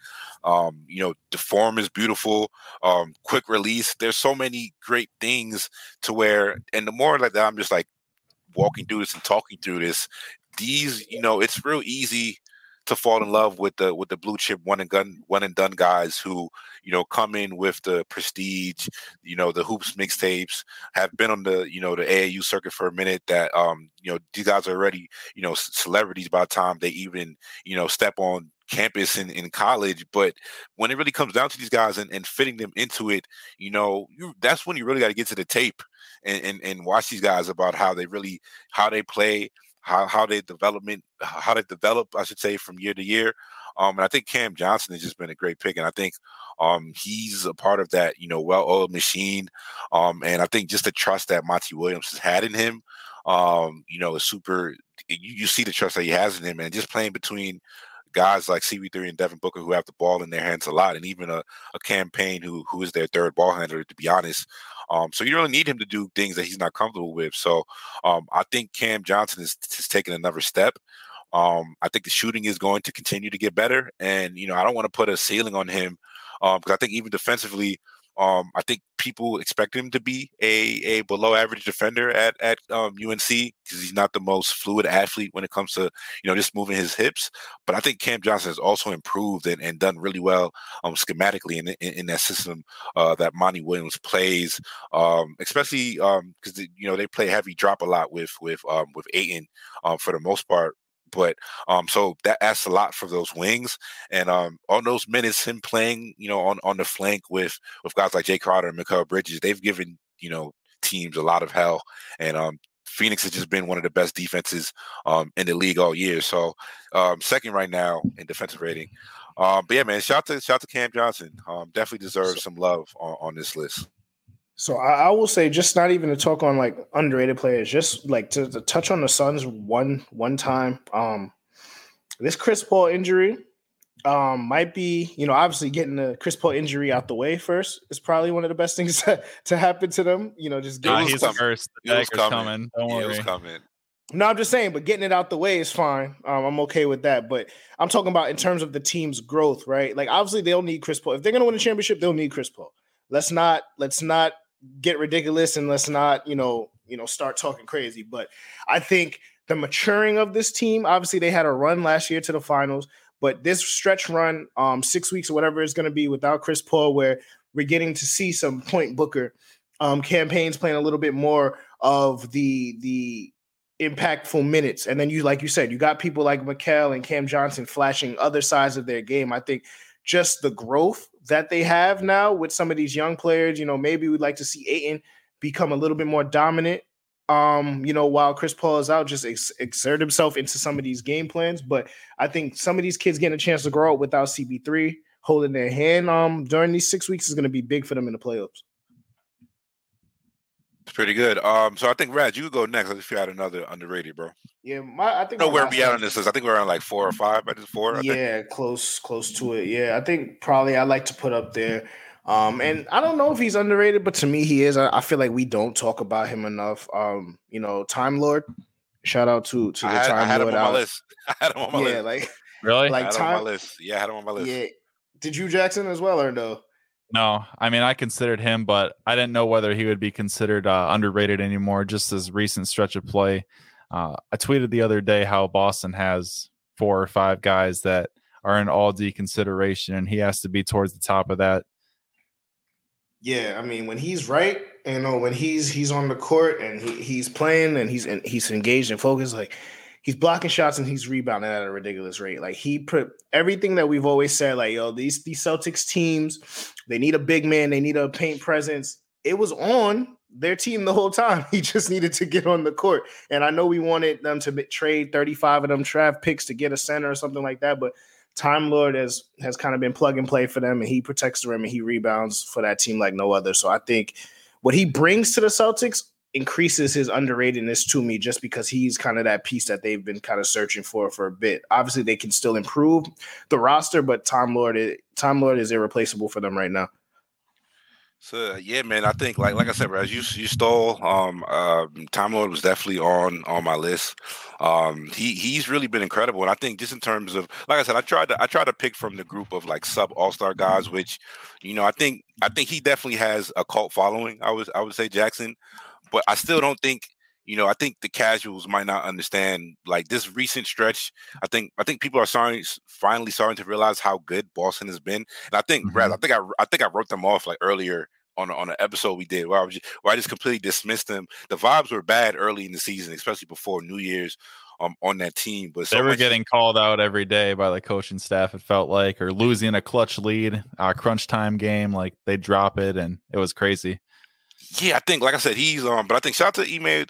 Um, you know, the form is beautiful, um, quick release. There's so many great things to where, and the more like that, I'm just like walking through this and talking through this. These, you know, it's real easy to fall in love with the with the blue chip one and gun one and done guys who you know come in with the prestige, you know the hoops mixtapes, have been on the you know the AAU circuit for a minute. That um you know these guys are already you know celebrities by the time they even you know step on campus in, in college. But when it really comes down to these guys and, and fitting them into it, you know, you that's when you really got to get to the tape and, and, and watch these guys about how they really how they play, how how they development how they develop, I should say, from year to year. Um, and I think Cam Johnson has just been a great pick, and I think um, he's a part of that, you know, well-oiled machine. Um, and I think just the trust that Monty Williams has had in him, um, you know, is super. You, you see the trust that he has in him, and just playing between guys like CP3 and Devin Booker who have the ball in their hands a lot, and even a, a Cam Payne who who is their third ball handler, to be honest. Um, so you really need him to do things that he's not comfortable with. So um, I think Cam Johnson is, is taking another step. Um, I think the shooting is going to continue to get better, and you know I don't want to put a ceiling on him because um, I think even defensively, um, I think people expect him to be a, a below average defender at at um, UNC because he's not the most fluid athlete when it comes to you know just moving his hips. But I think Cam Johnson has also improved and, and done really well um, schematically in, in, in that system uh, that Monty Williams plays, um, especially because um, you know they play heavy drop a lot with with um, with Ayton um, for the most part But um, so that asks a lot for those wings, and um, on those minutes, him playing, you know, on on the flank with with guys like Jae Crowder and Mikal Bridges, they've given you know teams a lot of hell, and um, Phoenix has just been one of the best defenses um, in the league all year. So um, second right now in defensive rating. Um, but yeah, man, shout to shout to Cam Johnson. Um, definitely deserves some love on, on this list. So I, I, will say, just not even to talk on like underrated players, just like to, to touch on the Suns one one time. Um, this Chris Paul injury um, might be, you know, obviously getting the Chris Paul injury out the way first is probably one of the best things to, to happen to them. You know, just getting he's first. The dagger's coming. coming. Don't worry. coming. No, I'm just saying, but getting it out the way is fine. Um, I'm okay with that. But I'm talking about in terms of the team's growth, right? Like obviously they'll need Chris Paul. If they're gonna win a championship, they'll need Chris Paul. Let's not let's not get ridiculous and let's not, you know, you know, start talking crazy. But I think the maturing of this team, obviously they had a run last year to the finals, but this stretch run, um, six weeks or whatever it's gonna be without Chris Paul, where we're getting to see some point booker um Cam Payne's playing a little bit more of the the impactful minutes. And then you, like you said, you got people like Mikal and Cam Johnson flashing other sides of their game. I think just the growth that they have now with some of these young players, you know, maybe we'd like to see Ayton become a little bit more dominant. Um, you know, while Chris Paul is out, just ex- exert himself into some of these game plans. But I think some of these kids getting a chance to grow up without CP3 holding their hand um during these six weeks is going to be big for them in the playoffs. It's pretty good. Um, so I think Rad, you could go next. If you had another underrated, bro. Yeah, my I think. No, where we at on this is. I think we're around like four or five. I just four. I yeah, think. close, close to it. Yeah, I think probably I like to put up there. Um, and I don't know if he's underrated, but to me he is. I, I feel like we don't talk about him enough. Um, you know, Time Lord. Shout out to to the had, Time I had Lord. Him on my list. I had him on my yeah, list. like really, like time, on my list. Yeah, I had him on my list. Yeah. Did you Jackson as well or no? No, I mean I considered him, but I didn't know whether he would be considered uh, underrated anymore. Just as recent stretch of play, uh, I tweeted the other day how Boston has four or five guys that are in all D consideration, and he has to be towards the top of that. Yeah, I mean when he's right, you know, when he's he's on the court and he, he's playing and he's in, he's engaged and focused, like he's blocking shots and he's rebounding at a ridiculous rate. Like he put everything that we've always said, like, yo, these these Celtics teams, they need a big man, they need a paint presence. It was on their team the whole time. He just needed to get on the court. And I know we wanted them to trade 35 of them draft picks to get a center or something like that, but Time Lord has has kind of been plug and play for them, and he protects the rim and he rebounds for that team like no other. So I think what he brings to the Celtics increases his underratedness to me just because he's kind of that piece that they've been kind of searching for for a bit. Obviously, they can still improve the roster, but Tom Lord, Time Lord is irreplaceable for them right now. So yeah, man, I think like like I said, as you you stole, um, uh, Time Lord was definitely on on my list. Um, he he's really been incredible, and I think just in terms of like I said, I tried to I tried to pick from the group of like sub All Star guys, which you know I think I think he definitely has a cult following. I was I would say Jackson, but I still don't think you know, I think the casuals might not understand like this recent stretch. I think I think people are starting finally starting to realize how good Boston has been. And I think, mm-hmm. Brad, I think I I think I wrote them off like earlier on on an episode we did where I was just, where I just completely dismissed them. The vibes were bad early in the season, especially before New Year's. Um, on that team, but so they were much- getting called out every day by the coaching staff. It felt like, or losing a clutch lead, a crunch time game, like they drop it, and it was crazy yeah, I think, like I said, he's um, but I think shout out to Ime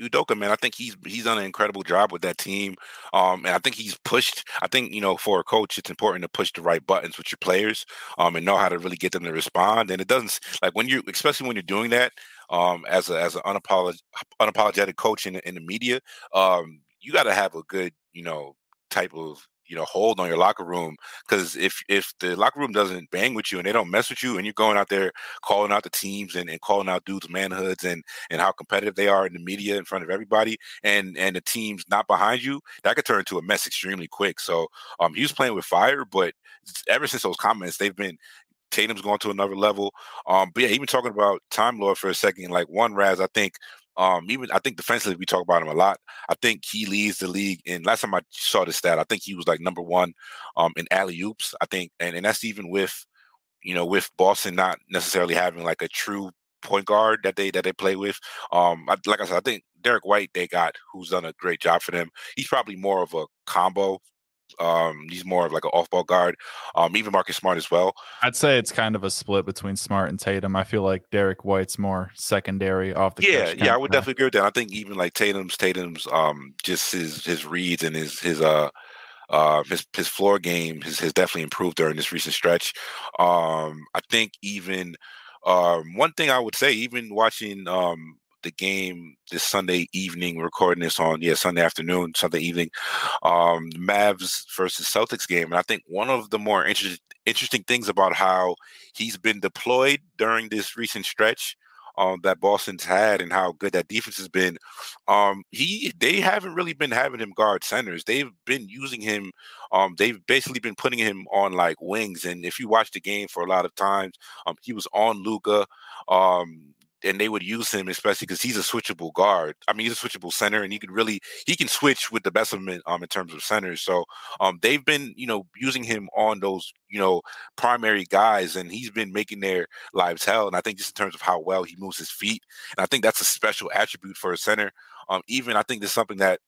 Udoka, man. I think he's he's done an incredible job with that team. Um, and I think he's pushed. I think you know, for a coach, it's important to push the right buttons with your players, um, and know how to really get them to respond. And it doesn't like when you, especially when you're doing that, um, as a as an unapolog- unapologetic coach in in the media, um, you got to have a good, you know, type of you know hold on your locker room because if if the locker room doesn't bang with you and they don't mess with you and you're going out there calling out the teams and, and calling out dudes manhoods and and how competitive they are in the media in front of everybody and and the team's not behind you that could turn into a mess extremely quick so um he was playing with fire but ever since those comments they've been Tatum's going to another level. Um, but yeah, even talking about Time Lord for a second, like one Raz, I think um, even I think defensively we talk about him a lot. I think he leads the league. And last time I saw the stat, I think he was like number one um, in alley oops. I think, and and that's even with you know with Boston not necessarily having like a true point guard that they that they play with. Um, I, like I said, I think Derrick White, they got who's done a great job for them. He's probably more of a combo um, he's more of like an off-ball guard. Um, even Marcus Smart as well. I'd say it's kind of a split between Smart and Tatum. I feel like Derrick White's more secondary off the. Yeah, yeah, I would definitely agree with that. I think even like Tatum's, Tatum's, um, just his his reads and his his uh. Uh, his his floor game has, has definitely improved during this recent stretch. Um, I think even um, one thing I would say, even watching um, the game this Sunday evening. Recording this on yeah Sunday afternoon, Sunday evening. Um, Mavs versus Celtics game, and I think one of the more interesting interesting things about how he's been deployed during this recent stretch um, that Boston's had and how good that defense has been. Um, he they haven't really been having him guard centers. They've been using him. Um, they've basically been putting him on like wings. And if you watch the game for a lot of times, um, he was on Luka. And they would use him especially because he's a switchable guard. I mean, he's a switchable center, and he could really he can switch with the best of them um, in terms of centers. So um, they've been you know using him on those you know primary guys, and he's been making their lives hell. And I think just in terms of how well he moves his feet, and I think that's a special attribute for a center. Um, even I think there's something that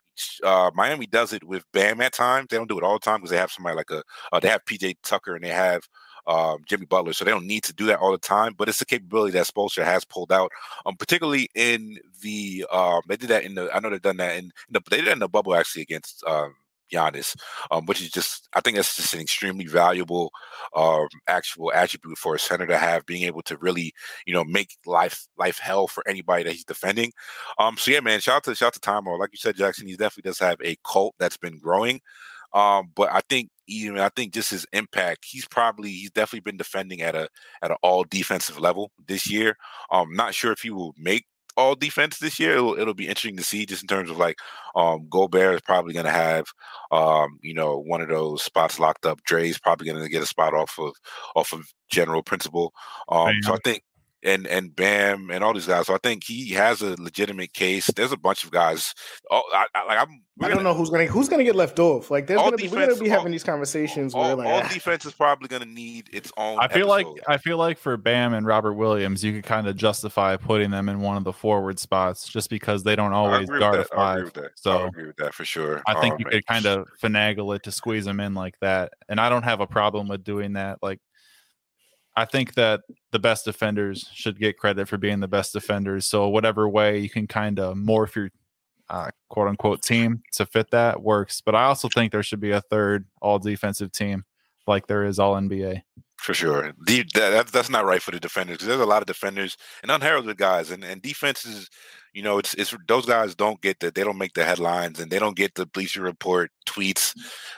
uh, Miami does it with Bam at times. They don't do it all the time because they have somebody like a uh, they have PJ Tucker and they have um, Jimmy Butler, so they don't need to do that all the time. But it's a capability that Spoelstra has pulled out, um, particularly in the um, they did that in the I know they've done that in, the they did that in the bubble actually against um, Giannis, um, which is just I think that's just an extremely valuable um, actual attribute for a center to have, being able to really you know make life life hell for anybody that he's defending. Um, so yeah, man, shout out to shout out to Timo. Like you said, Jackson, he definitely does have a cult that's been growing. Um, but I think even I think just his impact, he's probably he's definitely been defending at a at an all defensive level this year. Um, not sure if he will make all defense this year. It'll, it'll be interesting to see just in terms of like um Gobert is probably going to have um you know one of those spots locked up. Dre's probably going to get a spot off of off of general principle. Um, so I think and and Bam and all these guys. So I think he has a legitimate case. There's a bunch of guys. Oh, I, I like I'm. I don't know who's gonna who's gonna get left off. Like there's gonna be, we're gonna be having all, these conversations all, where like all ah. defense is probably gonna need its own. I feel episode. like I feel like for Bam and Robert Williams, you could kind of justify putting them in one of the forward spots just because they don't always guard a five. So I agree with that for sure. I think um, you could kind of finagle it to squeeze them in like that, and I don't have a problem with doing that. Like I think that the best defenders should get credit for being the best defenders. So whatever way you can kind of morph your uh, quote unquote team to fit that works. But I also think there should be a third all defensive team like there is all NBA. For sure, the, that, that's not right for the defenders. There's a lot of defenders and unheralded guys, and and defenses. You know, it's it's those guys don't get the they don't make the headlines and they don't get the Bleacher Report tweets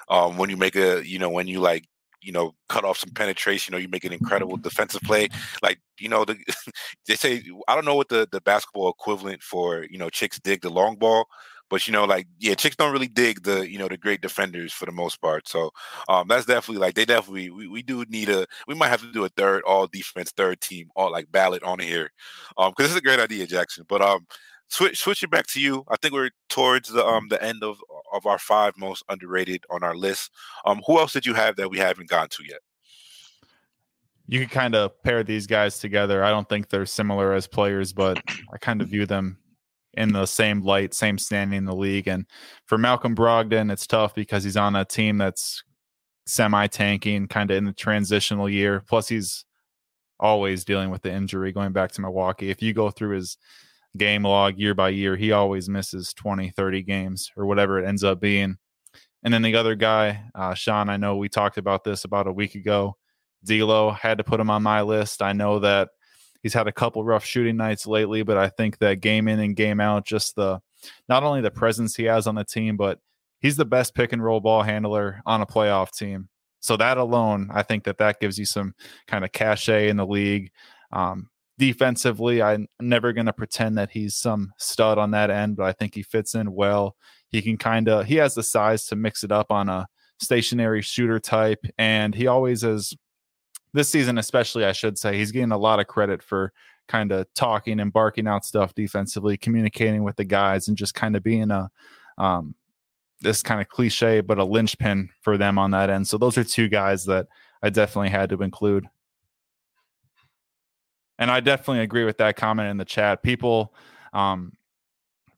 um, when you make a you know when you like you know, cut off some penetration you know, you make an incredible defensive play. Like, you know, the, they say, I don't know what the, the basketball equivalent for, you know, chicks dig the long ball, but you know, like, yeah, chicks don't really dig the, you know, the great defenders for the most part. So um, that's definitely like, they definitely, we, we do need a, we might have to do a third all defense, third team, all like ballot on here. Um, cause this is a great idea, Jackson. But um, switch switching back to you. I think we're towards the um the end of of our five most underrated on our list. Um, who else did you have that we haven't gone to yet? You could kind of pair these guys together. I don't think they're similar as players, but I kind of view them in the same light, same standing in the league. And for Malcolm Brogdon, it's tough because he's on a team that's semi tanking, kind of in the transitional year. Plus, he's always dealing with the injury going back to Milwaukee. If you go through his game log year by year, he always misses 20, 30 games or whatever it ends up being. And then the other guy, uh, Sean, I know we talked about this about a week ago. D'Lo had to put him on my list. I know that he's had a couple rough shooting nights lately, but I think that game in and game out, just the not only the presence he has on the team, but he's the best pick and roll ball handler on a playoff team. So that alone, I think that that gives you some kind of cachet in the league. Um, defensively, I'm never going to pretend that he's some stud on that end, but I think he fits in well. He can kind of he has the size to mix it up on a stationary shooter type, and he always is. This season, especially, I should say, he's getting a lot of credit for kind of talking and barking out stuff defensively, communicating with the guys, and just kind of being a um, this kind of cliche, but a linchpin for them on that end. So those are two guys that I definitely had to include. And I definitely agree with that comment in the chat. People, um,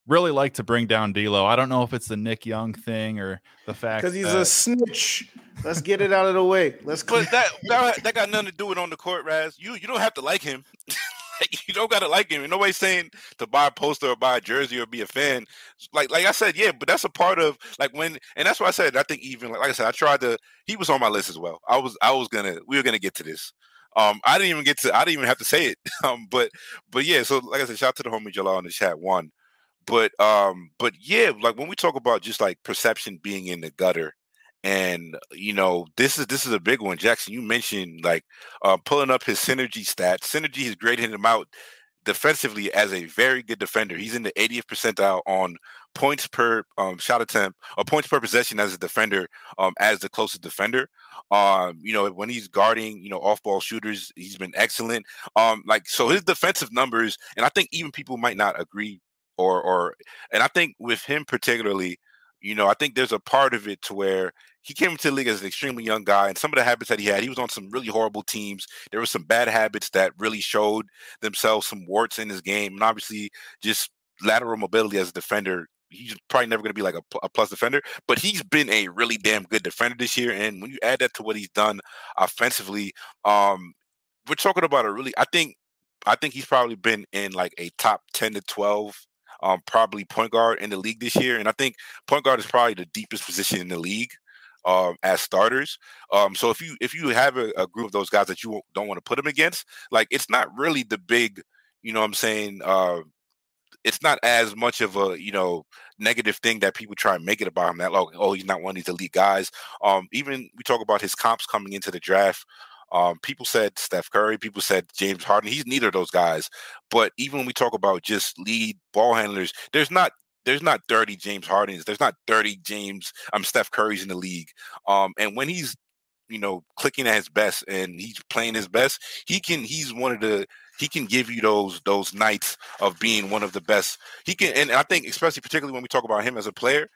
really like to bring down D'Lo. I don't know if it's the Nick Young thing or the fact because he's that, a snitch. Let's get it out of the way. Let's. But that, that that got nothing to do with on the court, Raz. You you don't have to like him. you don't gotta like him. And nobody's saying to buy a poster or buy a jersey or be a fan. Like like I said, yeah, but that's a part of like when and that's why I said I think even like, like I said, I tried to he was on my list as well. I was I was gonna we were gonna get to this. Um, I didn't even get to I didn't even have to say it. Um, but but yeah, so like I said, shout out to the homie Jalal in the chat one. But um, but yeah, like when we talk about just like perception being in the gutter, and you know this is this is a big one, Jackson. You mentioned like uh, pulling up his synergy stats. Synergy has graded him out defensively as a very good defender. He's in the 80th percentile on points per um, shot attempt or points per possession as a defender, um, as the closest defender. Um, you know, when he's guarding, you know, off ball shooters, he's been excellent. Um, like so his defensive numbers, and I think even people might not agree or or and I think with him particularly, you know, I think there's a part of it to where he came into the league as an extremely young guy, and some of the habits that he had, he was on some really horrible teams. There were some bad habits that really showed themselves, some warts in his game, and obviously just lateral mobility as a defender. He's probably never going to be like a, a, plus defender, but he's been a really damn good defender this year. And when you add that to what he's done offensively, um, we're talking about a really. I think, I think he's probably been in like a top ten to twelve um, probably point guard in the league this year. And I think point guard is probably the deepest position in the league um, as starters. Um, so if you if you have a, a, group of those guys that you don't want to put them against, like it's not really the big, you know, what I'm saying. Uh, it's not as much of a you know negative thing that people try and make it about him that like oh he's not one of these elite guys um even we talk about his comps coming into the draft um, people said Steph Curry, people said James Harden. He's neither of those guys. But even when we talk about just lead ball handlers, there's not there's not 30 James Hardens. There's not 30 James I'm um, Steph Curry's in the league. Um, and when he's you know clicking at his best and he's playing his best, he can he's one of the he can give you those those nights of being one of the best. He can and I think especially particularly when we talk about him as a player,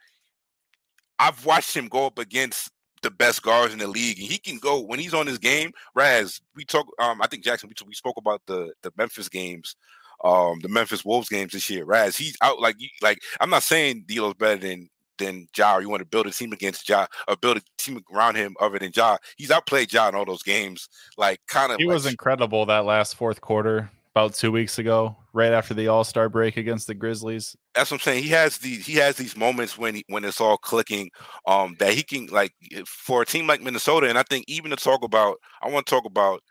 I've watched him go up against the best guards in the league, and he can go when he's on his game. Raz, we talk. Um, I think Jackson, we, we spoke about the the Memphis games, um, the Memphis Wolves games this year. Raz, he's out like like I'm not saying D'Lo's better than than Ja. Or you want to build a team against Ja or build a team around him other than Ja. He's outplayed Ja in all those games. Like kind of, he like, was incredible that last fourth quarter about two weeks ago, right after the All Star break against the Grizzlies. That's what I'm saying. He has these he has these moments when he, when it's all clicking, um, that he can like for a team like Minnesota, and I think even to talk about, I want to talk about.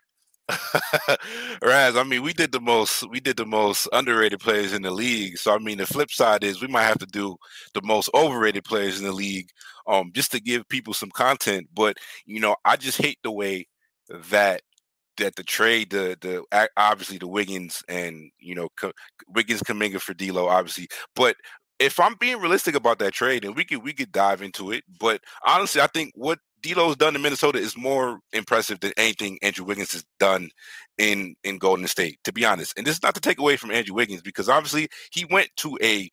Raz, I mean, we did the most we did the most underrated players in the league. So I mean, the flip side is we might have to do the most overrated players in the league, um, just to give people some content. But you know, I just hate the way that that the trade, the the obviously the Wiggins and you know Wiggins Kuminga for D'Lo, obviously, but if I'm being realistic about that trade, and we could we could dive into it, but honestly, I think what D'Lo's done in Minnesota is more impressive than anything Andrew Wiggins has done in in Golden State. To be honest, and this is not to take away from Andrew Wiggins because obviously he went to a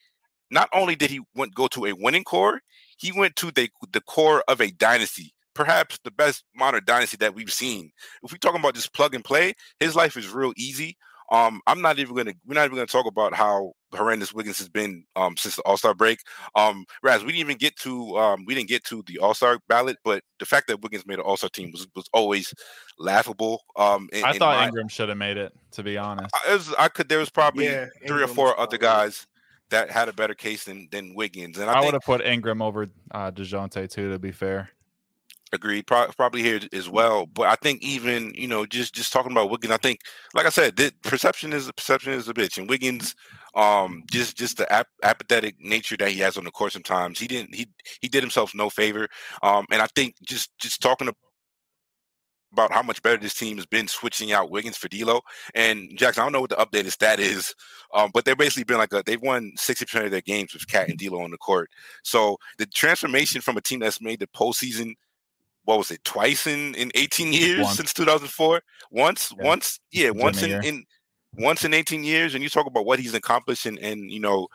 not only did he went go to a winning core, he went to the the core of a dynasty perhaps the best modern dynasty that we've seen. If we're talking about just plug and play, his life is real easy. Um, I'm not even gonna we're not even gonna talk about how horrendous Wiggins has been um since the All Star break. Um, Raz, we didn't even get to um we didn't get to the All Star ballot, but the fact that Wiggins made an All Star team was was always laughable. Um, in, I thought my, Ingram should have made it. To be honest, I, was, I could. There was probably yeah, three Ingram or four other guys that had a better case than than Wiggins, and I, I would have put Ingram over uh, Dejounte too. To be fair. Agreed. Pro- probably here as well. But I think even you know just just talking about Wiggins, I think like I said, the perception is perception is a bitch, and Wiggins, um, just just the ap- apathetic nature that he has on the court. Sometimes he didn't he he did himself no favor. Um, and I think just just talking about how much better this team has been switching out Wiggins for D'Lo and Jackson. I don't know what the updated stat is, um, but they've basically been like a, they've won sixty percent of their games with KAT and D'Lo on the court. So the transformation from a team that's made the postseason what was it twice in in 18 years once. since 2004 once yeah. once yeah once in, in once in 18 years and you talk about what he's accomplished and and you know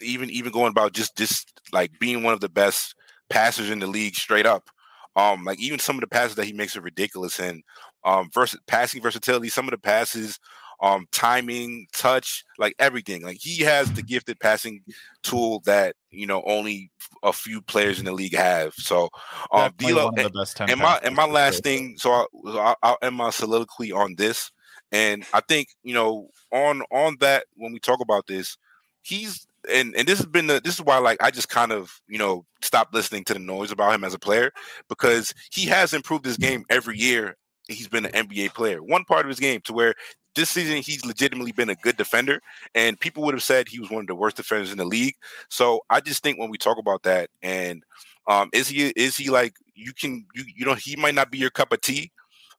even even going about just just like being one of the best passers in the league straight up um like even some of the passes that he makes are ridiculous and um versus passing versatility some of the passes um, timing, touch, like everything. Like he has the gifted passing tool that you know only a few players in the league have. So, um, D'Lo, and, and my and my last thing. So I'll, I'll end my soliloquy on this, and I think you know on on that when we talk about this, he's and and this has been the this is why like I just kind of you know stopped listening to the noise about him as a player because he has improved his game every year. He's been an NBA player. One part of his game to where this season he's legitimately been a good defender, and people would have said he was one of the worst defenders in the league. So I just think when we talk about that, and um, is he is he like you can you you know he might not be your cup of tea,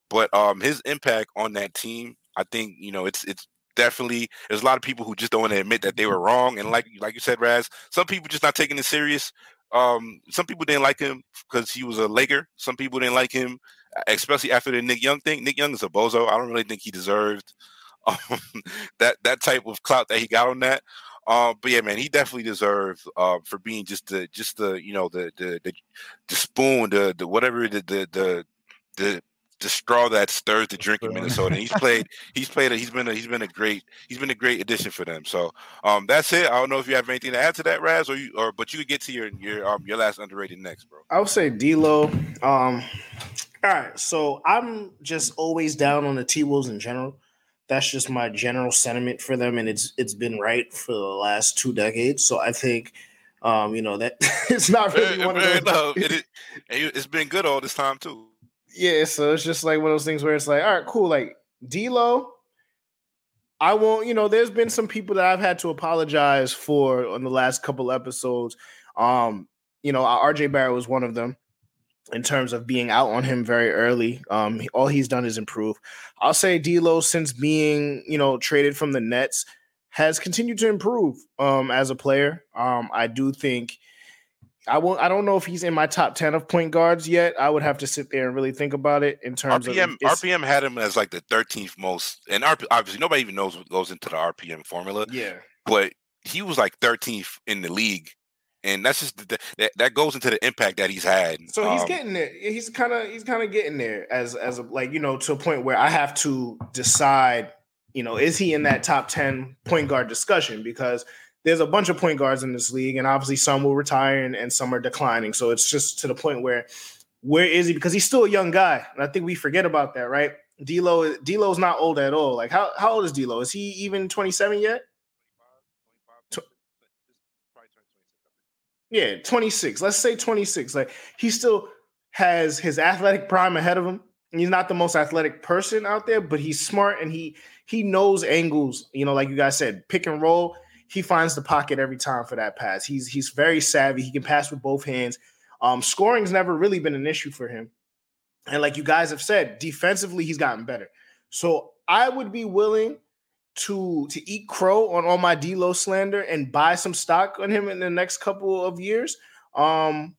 but um, his impact on that team, I think you know it's it's definitely there's a lot of people who just don't want to admit that they were wrong. And like like you said, Raz, some people just not taking it serious. Um, some people didn't like him because he was a Laker. Some people didn't like him, especially after the Nick Young thing. Nick Young is a bozo. I don't really think he deserved um, that that type of clout that he got on that. Um, but yeah, man, he definitely deserved uh, for being just the just the you know the the the, the spoon the the whatever the the the, the the straw that stirs the drink in Minnesota. And he's played. He's played. A, he's been. A, he's been a great. He's been a great addition for them. So um, that's it. I don't know if you have anything to add to that, Raz, or you, or but you could get to your your um your last underrated next, bro. I would say D'Lo. Um, all right. So I'm just always down on the T Wolves in general. That's just my general sentiment for them, and it's it's been right for the last two decades. So I think. Um, you know that it's not really one of those. No, it, it, it's been good all this time too yeah, so it's just like one of those things where it's like, all right, cool. Like D'Lo, I won't. You know, there's been some people that I've had to apologize for on the last couple episodes. Um, you know, RJ Barrett was one of them in terms of being out on him very early. Um, all he's done is improve. I'll say D'Lo since being you know traded from the Nets has continued to improve um as a player. Um, I do think I won't. I don't know if he's in my top ten of point guards yet. I would have to sit there and really think about it in terms RPM, of RPM had him as like the thirteenth most, and RP, obviously nobody even knows what goes into the RPM formula. Yeah, but he was like thirteenth in the league, and that's just the, that that goes into the impact that he's had. So he's um, getting there. He's kind of he's kind of getting there as as a, like you know to a point where I have to decide. You know, is he in that top ten point guard discussion? Because there's a bunch of point guards in this league, and obviously some will retire and, and some are declining. So it's just to the point where where is he? Because he's still a young guy, and I think we forget about that, right? D'Lo, D'Lo's not old at all. Like how how old is D'Lo? Is he even 27 yet? Yeah, 26. Let's say 26. Like he still has his athletic prime ahead of him. He's not the most athletic person out there, but he's smart and he he knows angles. You know, like you guys said, pick and roll he finds the pocket every time for that pass. He's he's very savvy. He can pass with both hands. Um, scoring's never really been an issue for him. And like you guys have said, defensively he's gotten better. So I would be willing to to eat crow on all my D'Lo slander and buy some stock on him in the next couple of years. Um,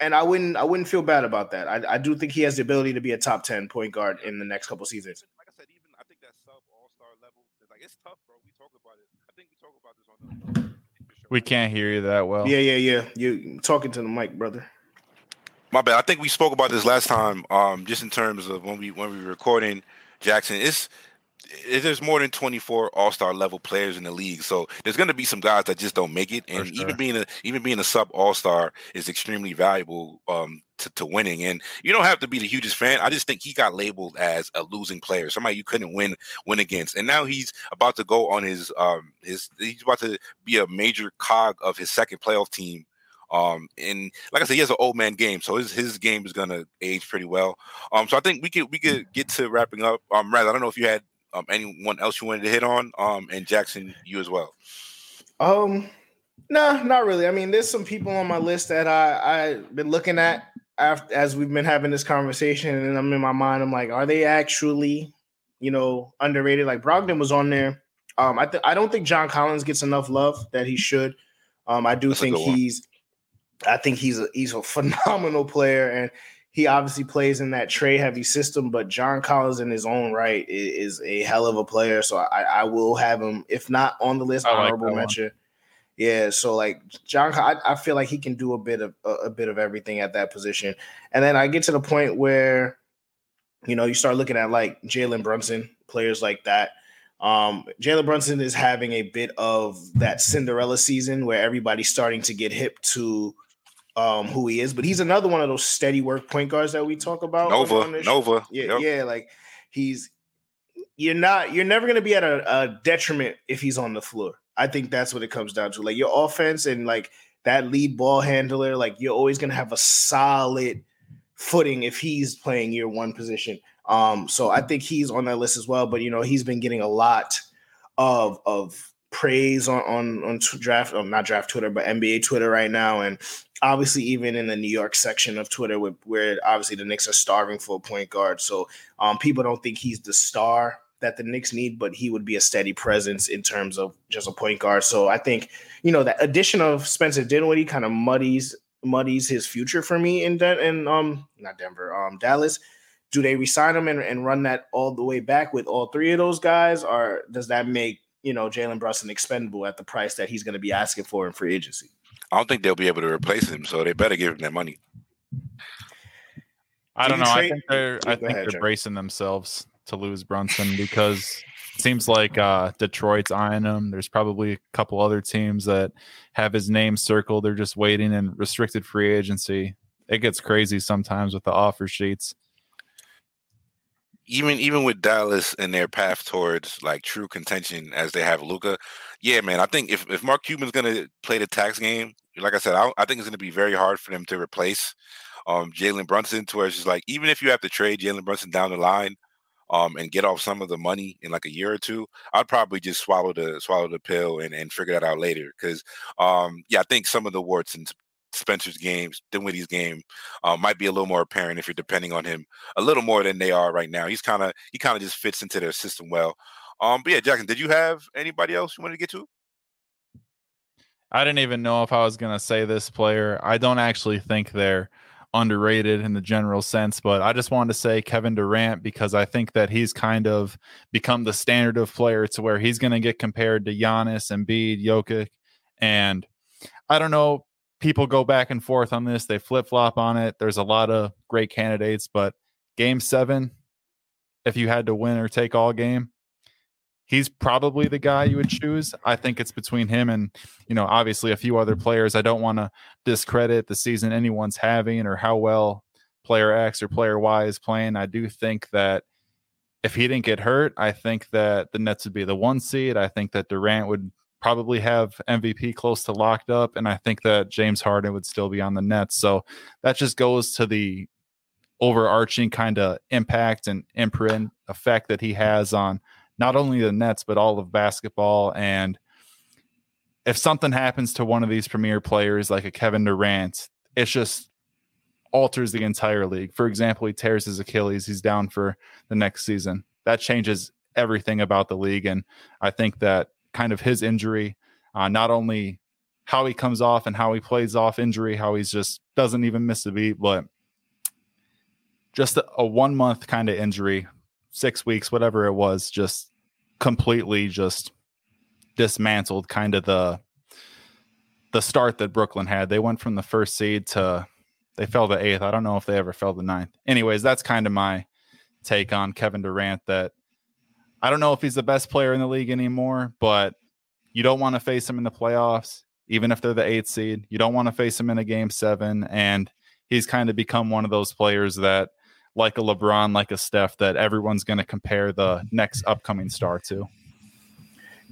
and I wouldn't I wouldn't feel bad about that. I, I do think he has the ability to be a top ten point guard in the next couple seasons. Like I said, even I think that sub all star level, like it's tough, bro. We talk about it. I think we talk about we can't hear you that well. Yeah, yeah, yeah. You talking to the mic, brother. My bad. I think we spoke about this last time. Um, just in terms of when we when we were recording Jackson, it's there's more than 24 all-star level players in the league so there's going to be some guys that just don't make it and sure. even being a even being a sub all-star is extremely valuable um, to, to winning and you don't have to be the hugest fan i just think he got labeled as a losing player somebody you couldn't win win against and now he's about to go on his um his he's about to be a major cog of his second playoff team um, and like I said, he has an old man game, so his his game is gonna age pretty well. Um, so I think we could we could get to wrapping up. Um, Raz, I don't know if you had um, anyone else you wanted to hit on? Um, and Jackson, you as well. Um, no, nah, not really. I mean, there's some people on my list that I I've been looking at after as we've been having this conversation, and I'm in my mind. I'm like, are they actually, you know, underrated? Like Brogdon was on there. Um, I th- I don't think John Collins gets enough love that he should. Um, I do That's think he's. I think he's a he's a phenomenal player, and he obviously plays in that Trae heavy system, but John Collins in his own right is, a hell of a player. So I, I will have him, if not on the list, I honorable like mention. One. Yeah, so like John, I, I, feel like he can do a bit of a, a, bit of everything at that position, and then I get to the point where, you know, you start looking at like Jalen Brunson, players like that. Um, Jalen Brunson is having a bit of that Cinderella season where everybody's starting to get hip to um, who he is, but he's another one of those steady work point guards that we talk about. Nova, on, on Nova, yeah, yep. yeah, like he's you're not you're never gonna be at a, a detriment if he's on the floor. I think that's what it comes down to. Like your offense and like that lead ball handler, like you're always gonna have a solid footing if he's playing your one position. Um, so I think he's on that list as well. But you know, he's been getting a lot of of praise on on on draft, oh, not draft Twitter, but NBA Twitter right now, and obviously even in the New York section of Twitter, where, obviously the Knicks are starving for a point guard. So um, people don't think he's the star that the Knicks need, but he would be a steady presence in terms of just a point guard. So I think you know that addition of Spencer Dinwiddie kind of muddies muddies his future for me in Den- in um not Denver um Dallas do they resign him and, and run that all the way back with all three of those guys, or does that make you know Jalen Brunson expendable at the price that he's going to be asking for in free agency? I don't think they'll be able to replace him, so they better give him that money. I don't know. Trade- I think they're I think ahead, they're bracing themselves to lose Brunson because it seems like uh, Detroit's eyeing him. There's probably a couple other teams that have his name circled. They're just waiting in restricted free agency. It gets crazy sometimes with the offer sheets even even with Dallas and their path towards like true contention as they have Luka, yeah, man. I think if, if Mark Cuban's gonna play the tax game, like I said, I, I think it's gonna be very hard for them to replace um, Jalen Brunson. To where it's just like even if you have to trade Jalen Brunson down the line, um, and get off some of the money in like a year or two, I'd probably just swallow the swallow the pill and, and figure that out later. Because um, yeah, I think some of the warts and Spencer's games, Dinwiddie's game, uh, might be a little more apparent if you're depending on him a little more than they are right now. He's kind of he kind of just fits into their system well. Um, but yeah, Jackson, did you have anybody else you wanted to get to? I didn't even know if I was going to say this player. I don't actually think they're underrated in the general sense, but I just wanted to say Kevin Durant because I think that he's kind of become the standard of player to where he's going to get compared to Giannis and Embiid, Jokic, and I don't know people go back and forth on this. They flip flop on it. There's a lot of great candidates, but game seven, if you had to win or take all game, he's probably the guy you would choose. I think it's between him and, you know, obviously a few other players. I don't want to discredit the season anyone's having or how well player X or player Y is playing. I do think that if he didn't get hurt, I think that the Nets would be the one seed. I think that Durant would probably have MVP close to locked up, and I think that James Harden would still be on the Nets. So that just goes to the overarching kind of impact and imprint effect that he has on not only the Nets but all of basketball. And if something happens to one of these premier players, like a Kevin Durant, it just alters the entire league. For example, he tears his Achilles, he's down for the next season. That changes everything about the league, and I think that kind of his injury, uh, not only how he comes off and how he plays off injury, how he's just doesn't even miss a beat, but just a, a one month kind of injury, six weeks, whatever it was, just completely just dismantled kind of the the start that Brooklyn had. They went from the first seed to they fell to eighth. I don't know if they ever fell to ninth. Anyways, that's kind of my take on Kevin Durant that I don't know if he's the best player in the league anymore, but you don't want to face him in the playoffs, even if they're the eighth seed. You don't want to face him in a game seven. And he's kind of become one of those players that, like a LeBron, like a Steph, that everyone's going to compare the next upcoming star to.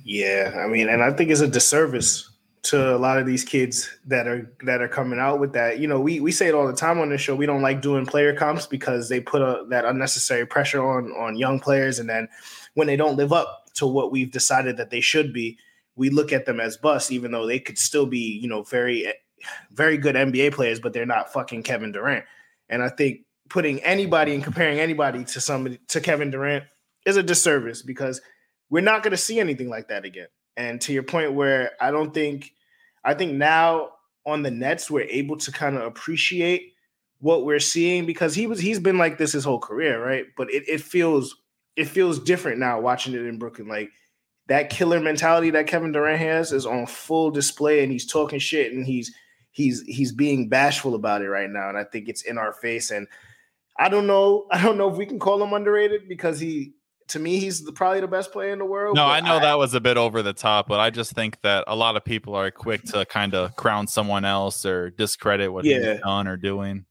Yeah, I mean, and I think it's a disservice to a lot of these kids that are that are coming out with that. You know, we we say it all the time on the show. We don't like doing player comps because they put a, that unnecessary pressure on on young players, and then when they don't live up to what we've decided that they should be, we look at them as busts, even though they could still be, you know, very, very good NBA players, but they're not fucking Kevin Durant. And I think putting anybody and comparing anybody to somebody to Kevin Durant is a disservice because we're not going to see anything like that again. And to your point, where I don't think, I think now on the Nets we're able to kind of appreciate what we're seeing because he was he's been like this his whole career, right? But it, it feels it feels different now watching it in Brooklyn. Like that killer mentality that Kevin Durant has is on full display, and he's talking shit and he's he's he's being bashful about it right now. And I think it's in our face. And I don't know, I don't know if we can call him underrated because he to me, he's the, probably the best player in the world. No, I know I, that was a bit over the top, but I just think that a lot of people are quick to kind of crown someone else or discredit what yeah. he's done or doing.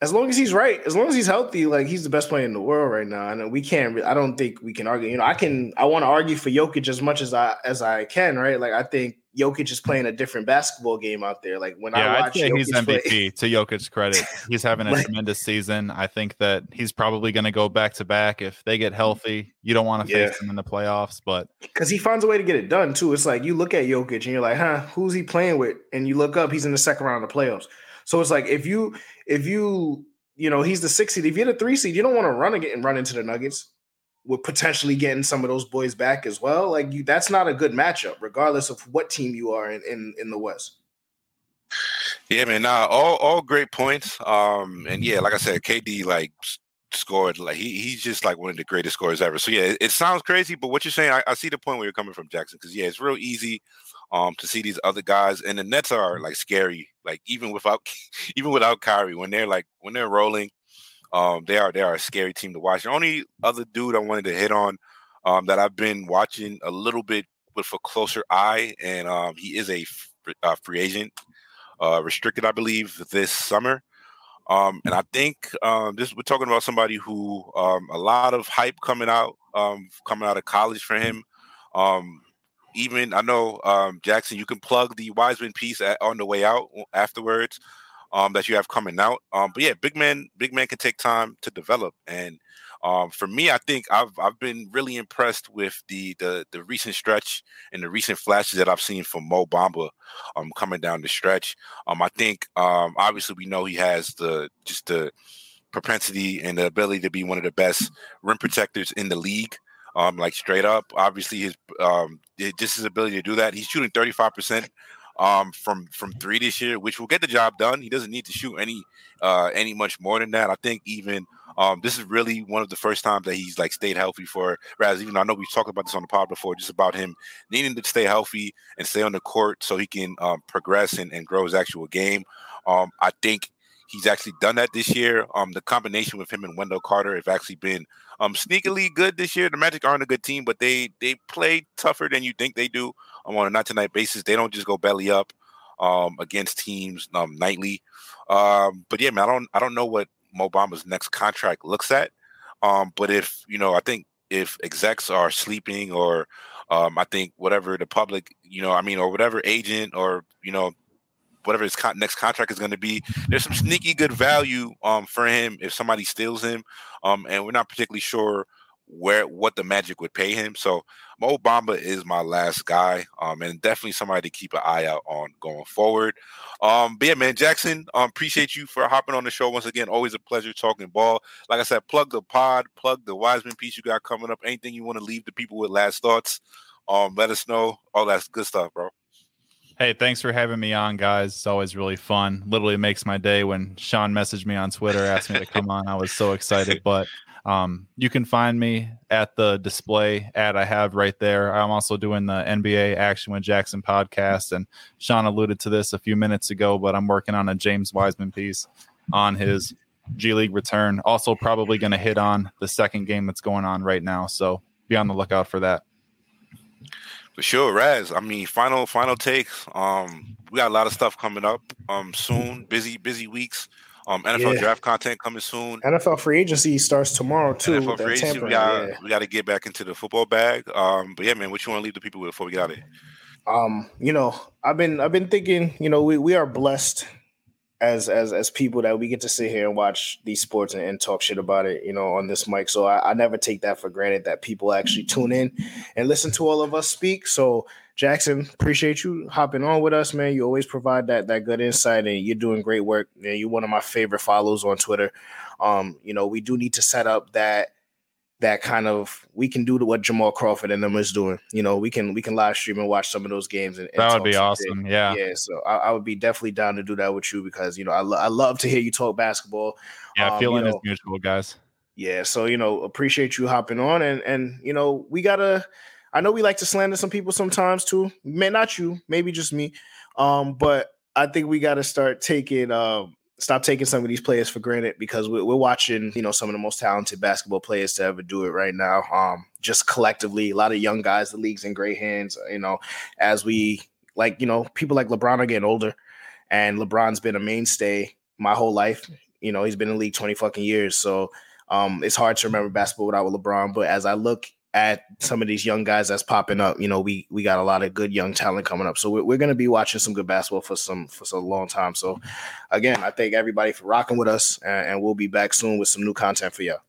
As long as he's right, as long as he's healthy, like he's the best player in the world right now. And we can't. I don't think we can argue. You know, I can. I want to argue for Jokic as much as I as I can. Right? Like I think Jokic is playing a different basketball game out there. Like when yeah, I watch, I'd say he's MVP. Play, to Jokic's credit, he's having a like, tremendous season. I think that he's probably going to go back to back if they get healthy. You don't want to yeah. face him in the playoffs, but because he finds a way to get it done too. It's like you look at Jokic and you're like, huh, who's he playing with? And you look up, he's in the second round of the playoffs. So it's like if you if you you know he's the six seed. If you're the three seed, you don't want to run again and run into the Nuggets with potentially getting some of those boys back as well. Like you, that's not a good matchup, regardless of what team you are in in, in the West. Yeah, man. All all great points. Um, and yeah, like I said, KD like scored like he he's just like one of the greatest scorers ever. So yeah, it, it sounds crazy, but what you're saying, I, I, see the point where you're coming from, Jackson. Because yeah, it's real easy um to see these other guys, and the Nets are like scary. Like even without even without Kyrie, when they're like when they're rolling, um, they are they are a scary team to watch. The only other dude I wanted to hit on um, that I've been watching a little bit with a closer eye, and um, he is a uh, free agent, uh, restricted, I believe, this summer. Um, and I think um, this we're talking about somebody who um, a lot of hype coming out, um, coming out of college for him. Even I know um, Jackson, you can plug the Wiseman piece at, on the way out afterwards um, that you have coming out. Um, but yeah, big man, big man can take time to develop. And um, for me, I think I've I've been really impressed with the the the recent stretch and the recent flashes that I've seen from Mo Bamba um, coming down the stretch. Um, I think um, obviously we know he has the just the propensity and the ability to be one of the best rim protectors in the league. Um, like straight up, obviously his um, just his ability to do that. He's shooting 35% um, from from three this year, which will get the job done. He doesn't need to shoot any uh, any much more than that. I think even um, this is really one of the first times that he's like stayed healthy for Raz. Even I know we've talked about this on the pod before, just about him needing to stay healthy and stay on the court so he can um, progress and, and grow his actual game. Um, I think he's actually done that this year. Um, the combination with him and Wendell Carter have actually been um sneakily good this year. The Magic aren't a good team, but they they play tougher than you think they do um, on a night to night basis. They don't just go belly up um against teams um nightly. Um, but yeah, man, I don't I don't know what Mo Bamba's next contract looks at. Um, but if you know, I think if execs are sleeping or um, I think whatever the public, you know, I mean, or whatever agent or you know whatever his con- next contract is going to be. There's some sneaky good value um, for him if somebody steals him, um, and we're not particularly sure where what the Magic would pay him. So Mo Bamba is my last guy, um, and definitely somebody to keep an eye out on going forward. Um, but yeah, man, Jackson, um, appreciate you for hopping on the show once again. Always a pleasure talking ball. Like I said, plug the pod, plug the Wiseman piece you got coming up. Anything you want to leave the people with last thoughts, um, let us know. All that good stuff, bro. Hey, thanks for having me on, guys. It's always really fun. Literally makes my day when Sean messaged me on Twitter, asked me to come on. I was so excited. But um, you can find me at the display ad I have right there. I'm also doing the NBA Action with Jackson podcast, and Sean alluded to this a few minutes ago. But I'm working on a James Wiseman piece on his G League return. Also, probably going to hit on the second game that's going on right now. So be on the lookout for that. For sure, Raz. I mean, final final takes. Um, we got a lot of stuff coming up um soon. Busy busy weeks. Um, NFL yeah. draft content coming soon. NFL free agency starts tomorrow too. NFL free agency. We got yeah. we got to get back into the football bag. Um, but yeah, man, what you want to leave the people with before we get out of here? Um, you know, I've been I've been thinking. You know, we we are blessed as as as people that we get to sit here and watch these sports and, and talk shit about it, you know, on this mic. So I, I, never take that for granted that people actually tune in and listen to all of us speak. So Jackson, appreciate you hopping on with us, man. You always provide that that good insight, and you're doing great work. Man, you're one of my favorite follows on Twitter. Um, you know, we do need to set up that that kind of we can do to what Jamal Crawford and them is doing. You know, we can we can live stream and watch some of those games. And, and that would be awesome. Yeah, yeah. So I, I, would be definitely down to do that with you because you know I, lo- I love to hear you talk basketball. Yeah, um, feeling you know, is mutual, guys. Yeah, so you know, appreciate you hopping on, and and you know, we gotta. I know we like to slander some people sometimes too. May not you, maybe just me. Um, but I think we got to start taking um stop taking some of these players for granted because we're, we're watching, you know, some of the most talented basketball players to ever do it right now. Um, just collectively, a lot of young guys. The league's in great hands. You know, as we like, you know, people like LeBron are getting older, and LeBron's been a mainstay my whole life. You know, he's been in the league twenty fucking years, so um, it's hard to remember basketball without LeBron. But as I look at some of these young guys that's popping up. You know, we we got a lot of good young talent coming up, so we're, we're going to be watching some good basketball for some for so long time. So, again, I thank everybody for rocking with us, and, and we'll be back soon with some new content for y'all.